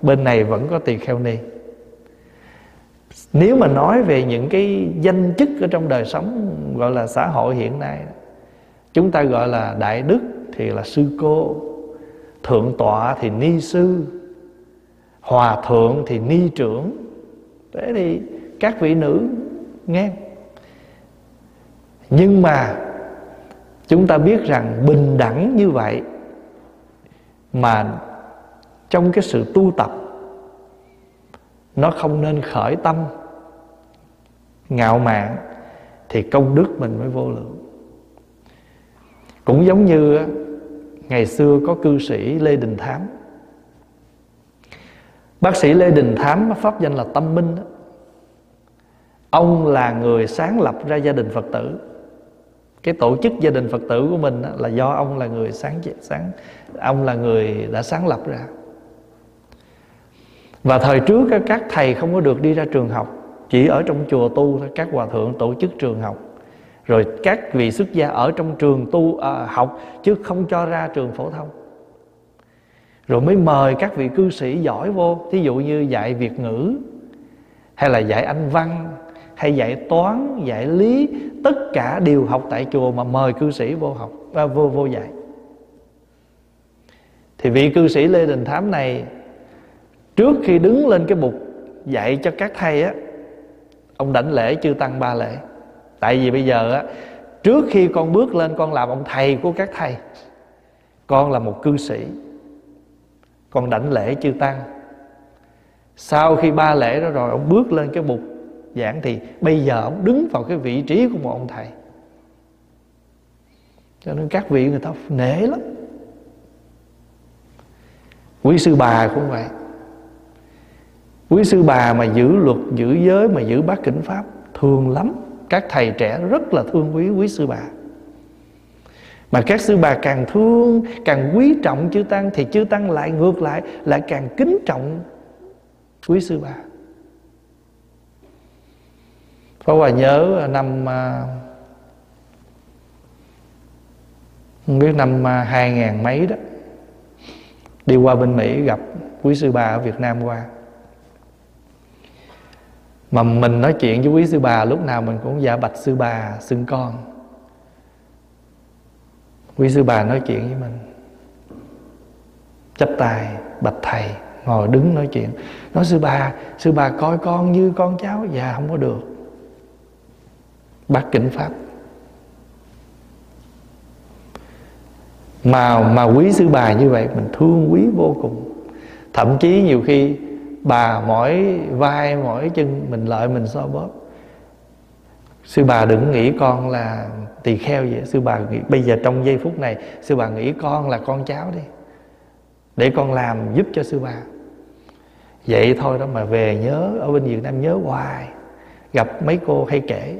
Bên này vẫn có tỳ kheo ni. Nếu mà nói về những cái danh chức ở trong đời sống, Gọi là xã hội hiện nay, Chúng ta gọi là đại đức thì là sư cô, Thượng tọa thì ni sư, Hòa thượng thì ni trưởng. Thế thì các vị nữ nghe. Nhưng mà Chúng ta biết rằng bình đẳng như vậy Mà trong cái sự tu tập, Nó không nên khởi tâm, Ngạo mạn Thì công đức mình mới vô lượng. Cũng giống như Ngày xưa có cư sĩ Lê Đình Thám. Bác sĩ Lê Đình Thám pháp danh là Tâm Minh đó. Ông là người sáng lập ra gia đình Phật tử. Cái tổ chức gia đình Phật tử của mình là do ông là người sáng sáng, Ông là người đã sáng lập ra. Và thời trước các thầy không có được đi ra trường học Chỉ ở trong chùa tu thôi Các hòa thượng tổ chức trường học. Rồi các vị xuất gia ở trong trường tu à, học Chứ không cho ra trường phổ thông. Rồi mới mời các vị cư sĩ giỏi vô thí dụ như dạy việt ngữ hay là dạy anh văn hay dạy toán dạy lý tất cả đều học tại chùa mà mời cư sĩ vô học à, vô vô dạy. Thì vị cư sĩ lê đình thám này trước khi đứng lên cái bục dạy cho các thầy á, ông đảnh lễ chư tăng ba lễ. Tại vì bây giờ á, trước khi con bước lên con làm ông thầy của các thầy, con là một cư sĩ. Con đảnh lễ chư tăng. Sau khi ba lễ đó rồi, ông bước lên cái bục giảng thì bây giờ ông đứng vào cái vị trí của một ông thầy. Cho nên các vị người ta nể lắm. Quý sư bà cũng vậy quý sư bà mà giữ luật giữ giới mà giữ bát kính pháp thương lắm. Các thầy trẻ rất là thương quý quý sư bà. Mà các sư bà càng thương càng quý trọng chư tăng thì chư tăng lại ngược lại lại càng kính trọng quý sư bà. Pháp Hòa nhớ năm à, Không biết năm à, hai ngàn mấy đó Đi qua bên Mỹ gặp quý sư bà ở Việt Nam qua. Mà mình nói chuyện với quý sư bà, Lúc nào mình cũng dạ bạch sư bà, xưng con. Quý sư bà nói chuyện với mình. Chấp tài bạch thầy, Ngồi đứng nói chuyện. Nói, sư bà Sư bà coi con như con cháu Dạ không có được. Bác kính pháp. Mà mà quý sư bà như vậy, mình thương quý vô cùng. Thậm chí nhiều khi bà mỏi vai, mỏi chân, mình lợi, mình so bóp. Sư bà đừng nghĩ con là tỳ kheo vậy. Sư bà nghĩ, bây giờ trong giây phút này, sư bà nghĩ con là con cháu đi. Để con làm giúp cho sư bà. Vậy thôi đó mà về nhớ, ở bên việt nam nhớ hoài. Gặp mấy cô hay kể.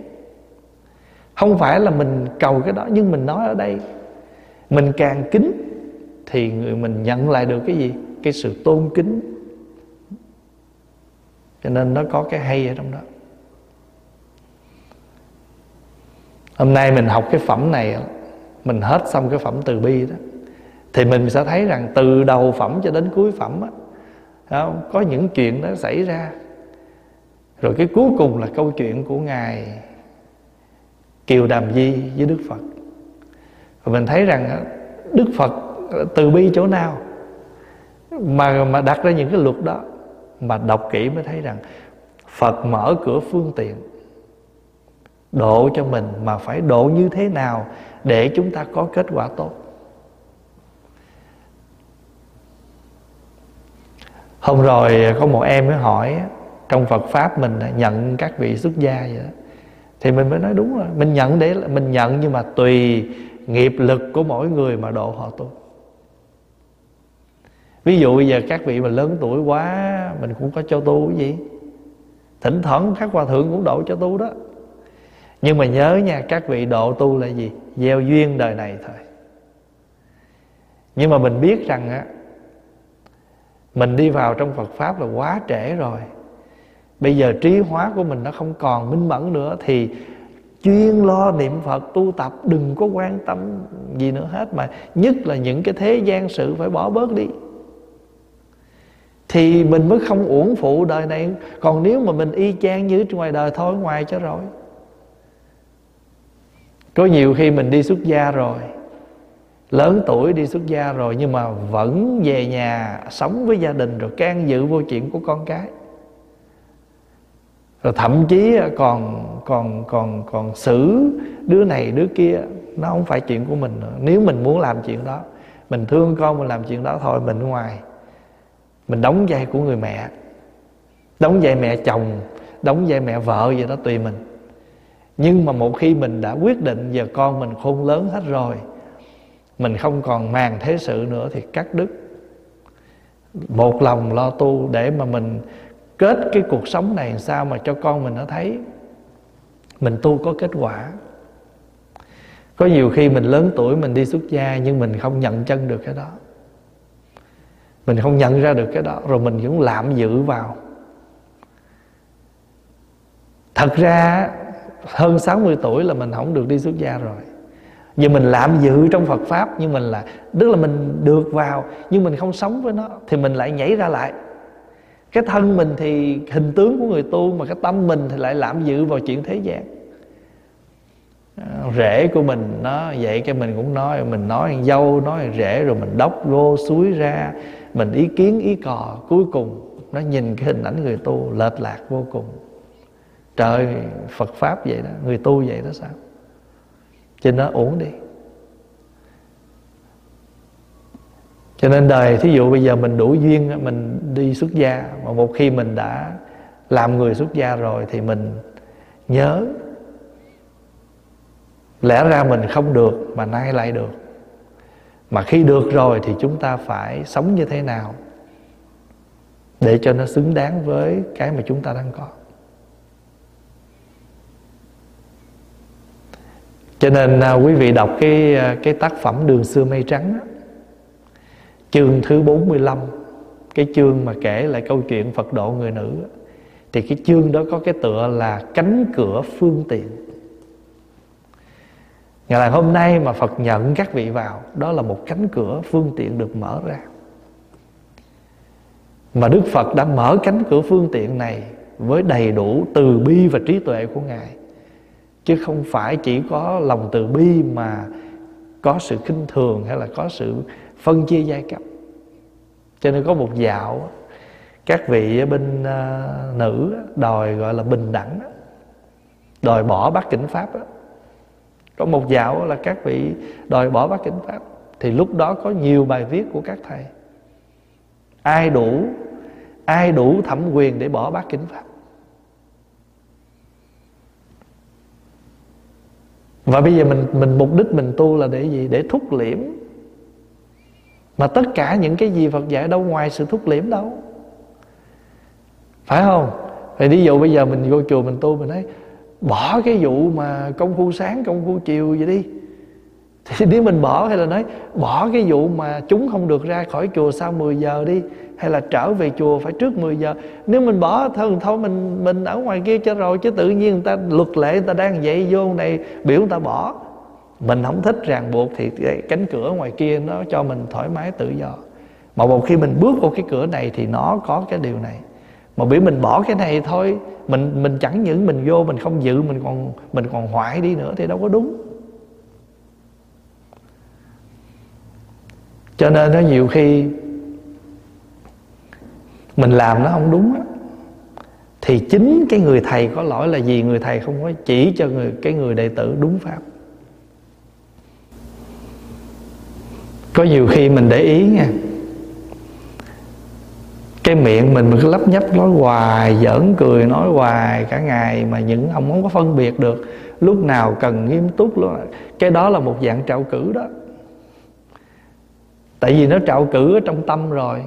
Không phải là mình cầu cái đó, nhưng mình nói ở đây. Mình càng kính thì người mình nhận lại được cái gì? Cái sự tôn kính cho nên nó có cái hay ở trong đó. Hôm nay mình học cái phẩm này, mình hết xong cái phẩm từ bi đó, thì mình sẽ thấy rằng từ đầu phẩm cho đến cuối phẩm á có những chuyện đó xảy ra. Rồi cái cuối cùng là câu chuyện của ngài kiều đàm di với đức phật. Và mình thấy rằng đức phật từ bi chỗ nào? Mà mà đặt ra những cái luật đó mà đọc kỹ mới thấy rằng phật mở cửa phương tiện, độ cho mình mà phải độ như thế nào để chúng ta có kết quả tốt. Hôm rồi có một em mới hỏi trong Phật pháp mình nhận các vị xuất gia vậy đó. Thì mình mới nói đúng rồi, mình nhận để, mình nhận nhưng mà tùy nghiệp lực của mỗi người mà độ họ tu ví dụ bây giờ các vị mà lớn tuổi quá, mình cũng có cho tu cái gì? Thỉnh thoảng các hòa thượng cũng độ cho tu đó. Nhưng mà nhớ nha, các vị độ tu là gì? Gieo duyên đời này thôi. Nhưng mà mình biết rằng á, mình đi vào trong Phật pháp là quá trễ rồi. Bây giờ trí hóa của mình nó không còn minh mẫn nữa, thì chuyên lo niệm phật, tu tập, đừng có quan tâm gì nữa hết. Mà nhất là những cái thế gian sự phải bỏ bớt đi thì mình mới không uổng phụ đời này. Còn nếu mà mình y chang như ngoài đời thôi, ngoài cho rồi. Có nhiều khi mình đi xuất gia rồi, lớn tuổi đi xuất gia rồi, nhưng mà vẫn về nhà sống với gia đình rồi can dự vô chuyện của con cái. Rồi thậm chí à, còn còn còn còn xử đứa này, đứa kia, nó không phải chuyện của mình nữa. Nếu mình muốn làm chuyện đó, mình thương con, mình làm chuyện đó thôi, mình ngoài mình đóng vai của người mẹ. Đóng vai mẹ chồng, đóng vai mẹ vợ vậy đó tùy mình. Nhưng mà một khi mình đã quyết định giờ con mình khôn lớn hết rồi, mình không còn màng thế sự nữa thì cắt đứt. Một lòng lo tu để mà mình kết cái cuộc sống này sao mà cho con mình nó thấy. Mình tu có kết quả. Có nhiều khi mình lớn tuổi mình đi xuất gia nhưng mình không nhận chân được cái đó mình không nhận ra được cái đó. Rồi mình cũng lạm dự vào. Thật ra, hơn 60 tuổi là mình không được đi xuất gia rồi. Giờ mình lạm dự trong Phật pháp, nhưng mình là, tức là mình được vào, nhưng mình không sống với nó, thì mình lại nhảy ra lại. Cái thân mình thì, hình tướng của người tu, mà cái tâm mình thì lại lạm dự vào chuyện thế gian. À, rễ của mình, nó vậy cái mình cũng nói, mình nói dâu, nói rễ rồi mình đốc gô suối ra mình ý kiến, ý cò, cuối cùng nó nhìn cái hình ảnh người tu lệch lạc vô cùng. Trời, phật pháp vậy đó, người tu vậy đó sao? Cho nó uổng đi. Cho nên đời, thí dụ bây giờ mình đủ duyên mình đi xuất gia, mà một khi mình đã làm người xuất gia rồi thì mình nhớ, lẽ ra mình không được mà nay lại được mà khi được rồi thì chúng ta phải sống như thế nào để cho nó xứng đáng với cái mà chúng ta đang có? Cho nên à, quý vị đọc cái à, cái tác phẩm đường xưa mây trắng đó, chương thứ 45 cái chương mà kể lại câu chuyện Phật độ người nữ thì cái chương đó có cái tựa là cánh cửa phương tiện. Ngày là hôm nay mà Phật nhận các vị vào, Đó là một cánh cửa phương tiện được mở ra. Mà Đức Phật đã mở cánh cửa phương tiện này Với đầy đủ từ bi và trí tuệ của Ngài, Chứ không phải chỉ có lòng từ bi mà Có sự khinh thường hay là có sự phân chia giai cấp. Cho nên có một dạo, Các vị bên ờ, nữ đòi gọi là bình đẳng Đòi bỏ bát kính Pháp đó có một dạo là các vị đòi bỏ bát kinh pháp. Thì lúc đó có nhiều bài viết của các thầy. Ai đủ ai đủ thẩm quyền để bỏ bát kinh pháp? Và bây giờ mình mình, mục đích mình tu là để gì? Để thúc liễm. Mà tất cả những cái gì Phật dạy đâu ngoài sự thúc liễm đâu. Phải không? Thì ví dụ bây giờ mình vô chùa mình tu, mình nói bỏ cái vụ mà công phu sáng, công phu chiều vậy đi. Thì nếu mình bỏ hay là nói, bỏ cái vụ mà chúng không được ra khỏi chùa sau 10 giờ đi, hay là trở về chùa phải trước 10 giờ. Nếu mình bỏ thôi thôi, mình mình ở ngoài kia cho rồi, chứ tự nhiên người ta luật lệ, người ta đang dậy vô này, biểu người ta bỏ. Mình không thích ràng buộc thì cánh cửa ngoài kia nó cho mình thoải mái, tự do. Mà một khi mình bước vô cái cửa này thì nó có cái điều này mà biểu mình bỏ cái này thôi, mình mình chẳng những mình vô mình không dự mình còn mình còn hoại đi nữa thì đâu có đúng. Cho nên nó nhiều khi mình làm nó không đúng á, thì chính cái người thầy có lỗi là gì? Người thầy không có chỉ cho người, cái người đệ tử đúng pháp. Có nhiều khi mình để ý nha cái miệng mình mình cứ lấp nhấp nói hoài, giỡn cười nói hoài, cả ngày mà những ông không có phân biệt được lúc nào cần nghiêm túc luôn. Cái đó là một dạng trạo cử đó. Tại vì nó trạo cử ở trong tâm rồi,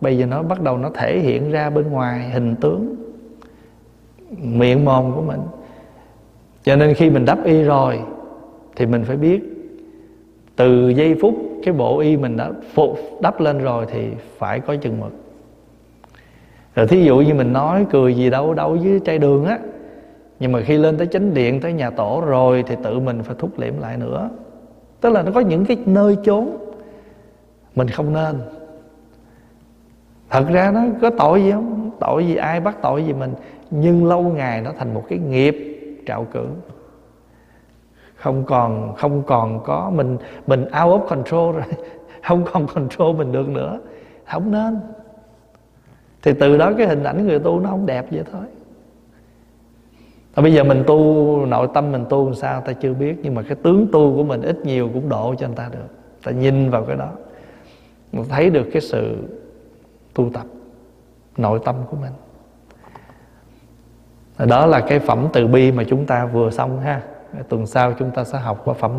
bây giờ nó bắt đầu nó thể hiện ra bên ngoài, hình tướng, miệng mồm của mình. Cho nên khi mình đắp y rồi, thì mình phải biết từ giây phút cái bộ y mình đã phục đắp lên rồi thì phải có chừng mực rồi thí dụ như mình nói cười gì đâu đâu với trai đường á. Nhưng mà khi lên tới chánh điện, tới nhà tổ rồi thì tự mình phải thúc liễm lại nữa. Tức là nó có những cái nơi chốn mình không nên. Thật ra nó có tội gì không? Tội gì ai bắt tội gì mình, nhưng lâu ngày nó thành một cái nghiệp trạo cử. Không còn không còn có mình mình out of control rồi, không còn control mình được nữa. Không nên thì từ đó cái hình ảnh người tu nó không đẹp vậy thôi. Và bây giờ mình tu, nội tâm mình tu làm sao ta chưa biết, nhưng mà cái tướng tu của mình ít nhiều cũng độ cho người ta được. Ta nhìn vào cái đó mình thấy được cái sự tu tập nội tâm của mình. Đó là cái phẩm từ bi mà chúng ta vừa xong ha. Tuần sau chúng ta sẽ học qua phẩm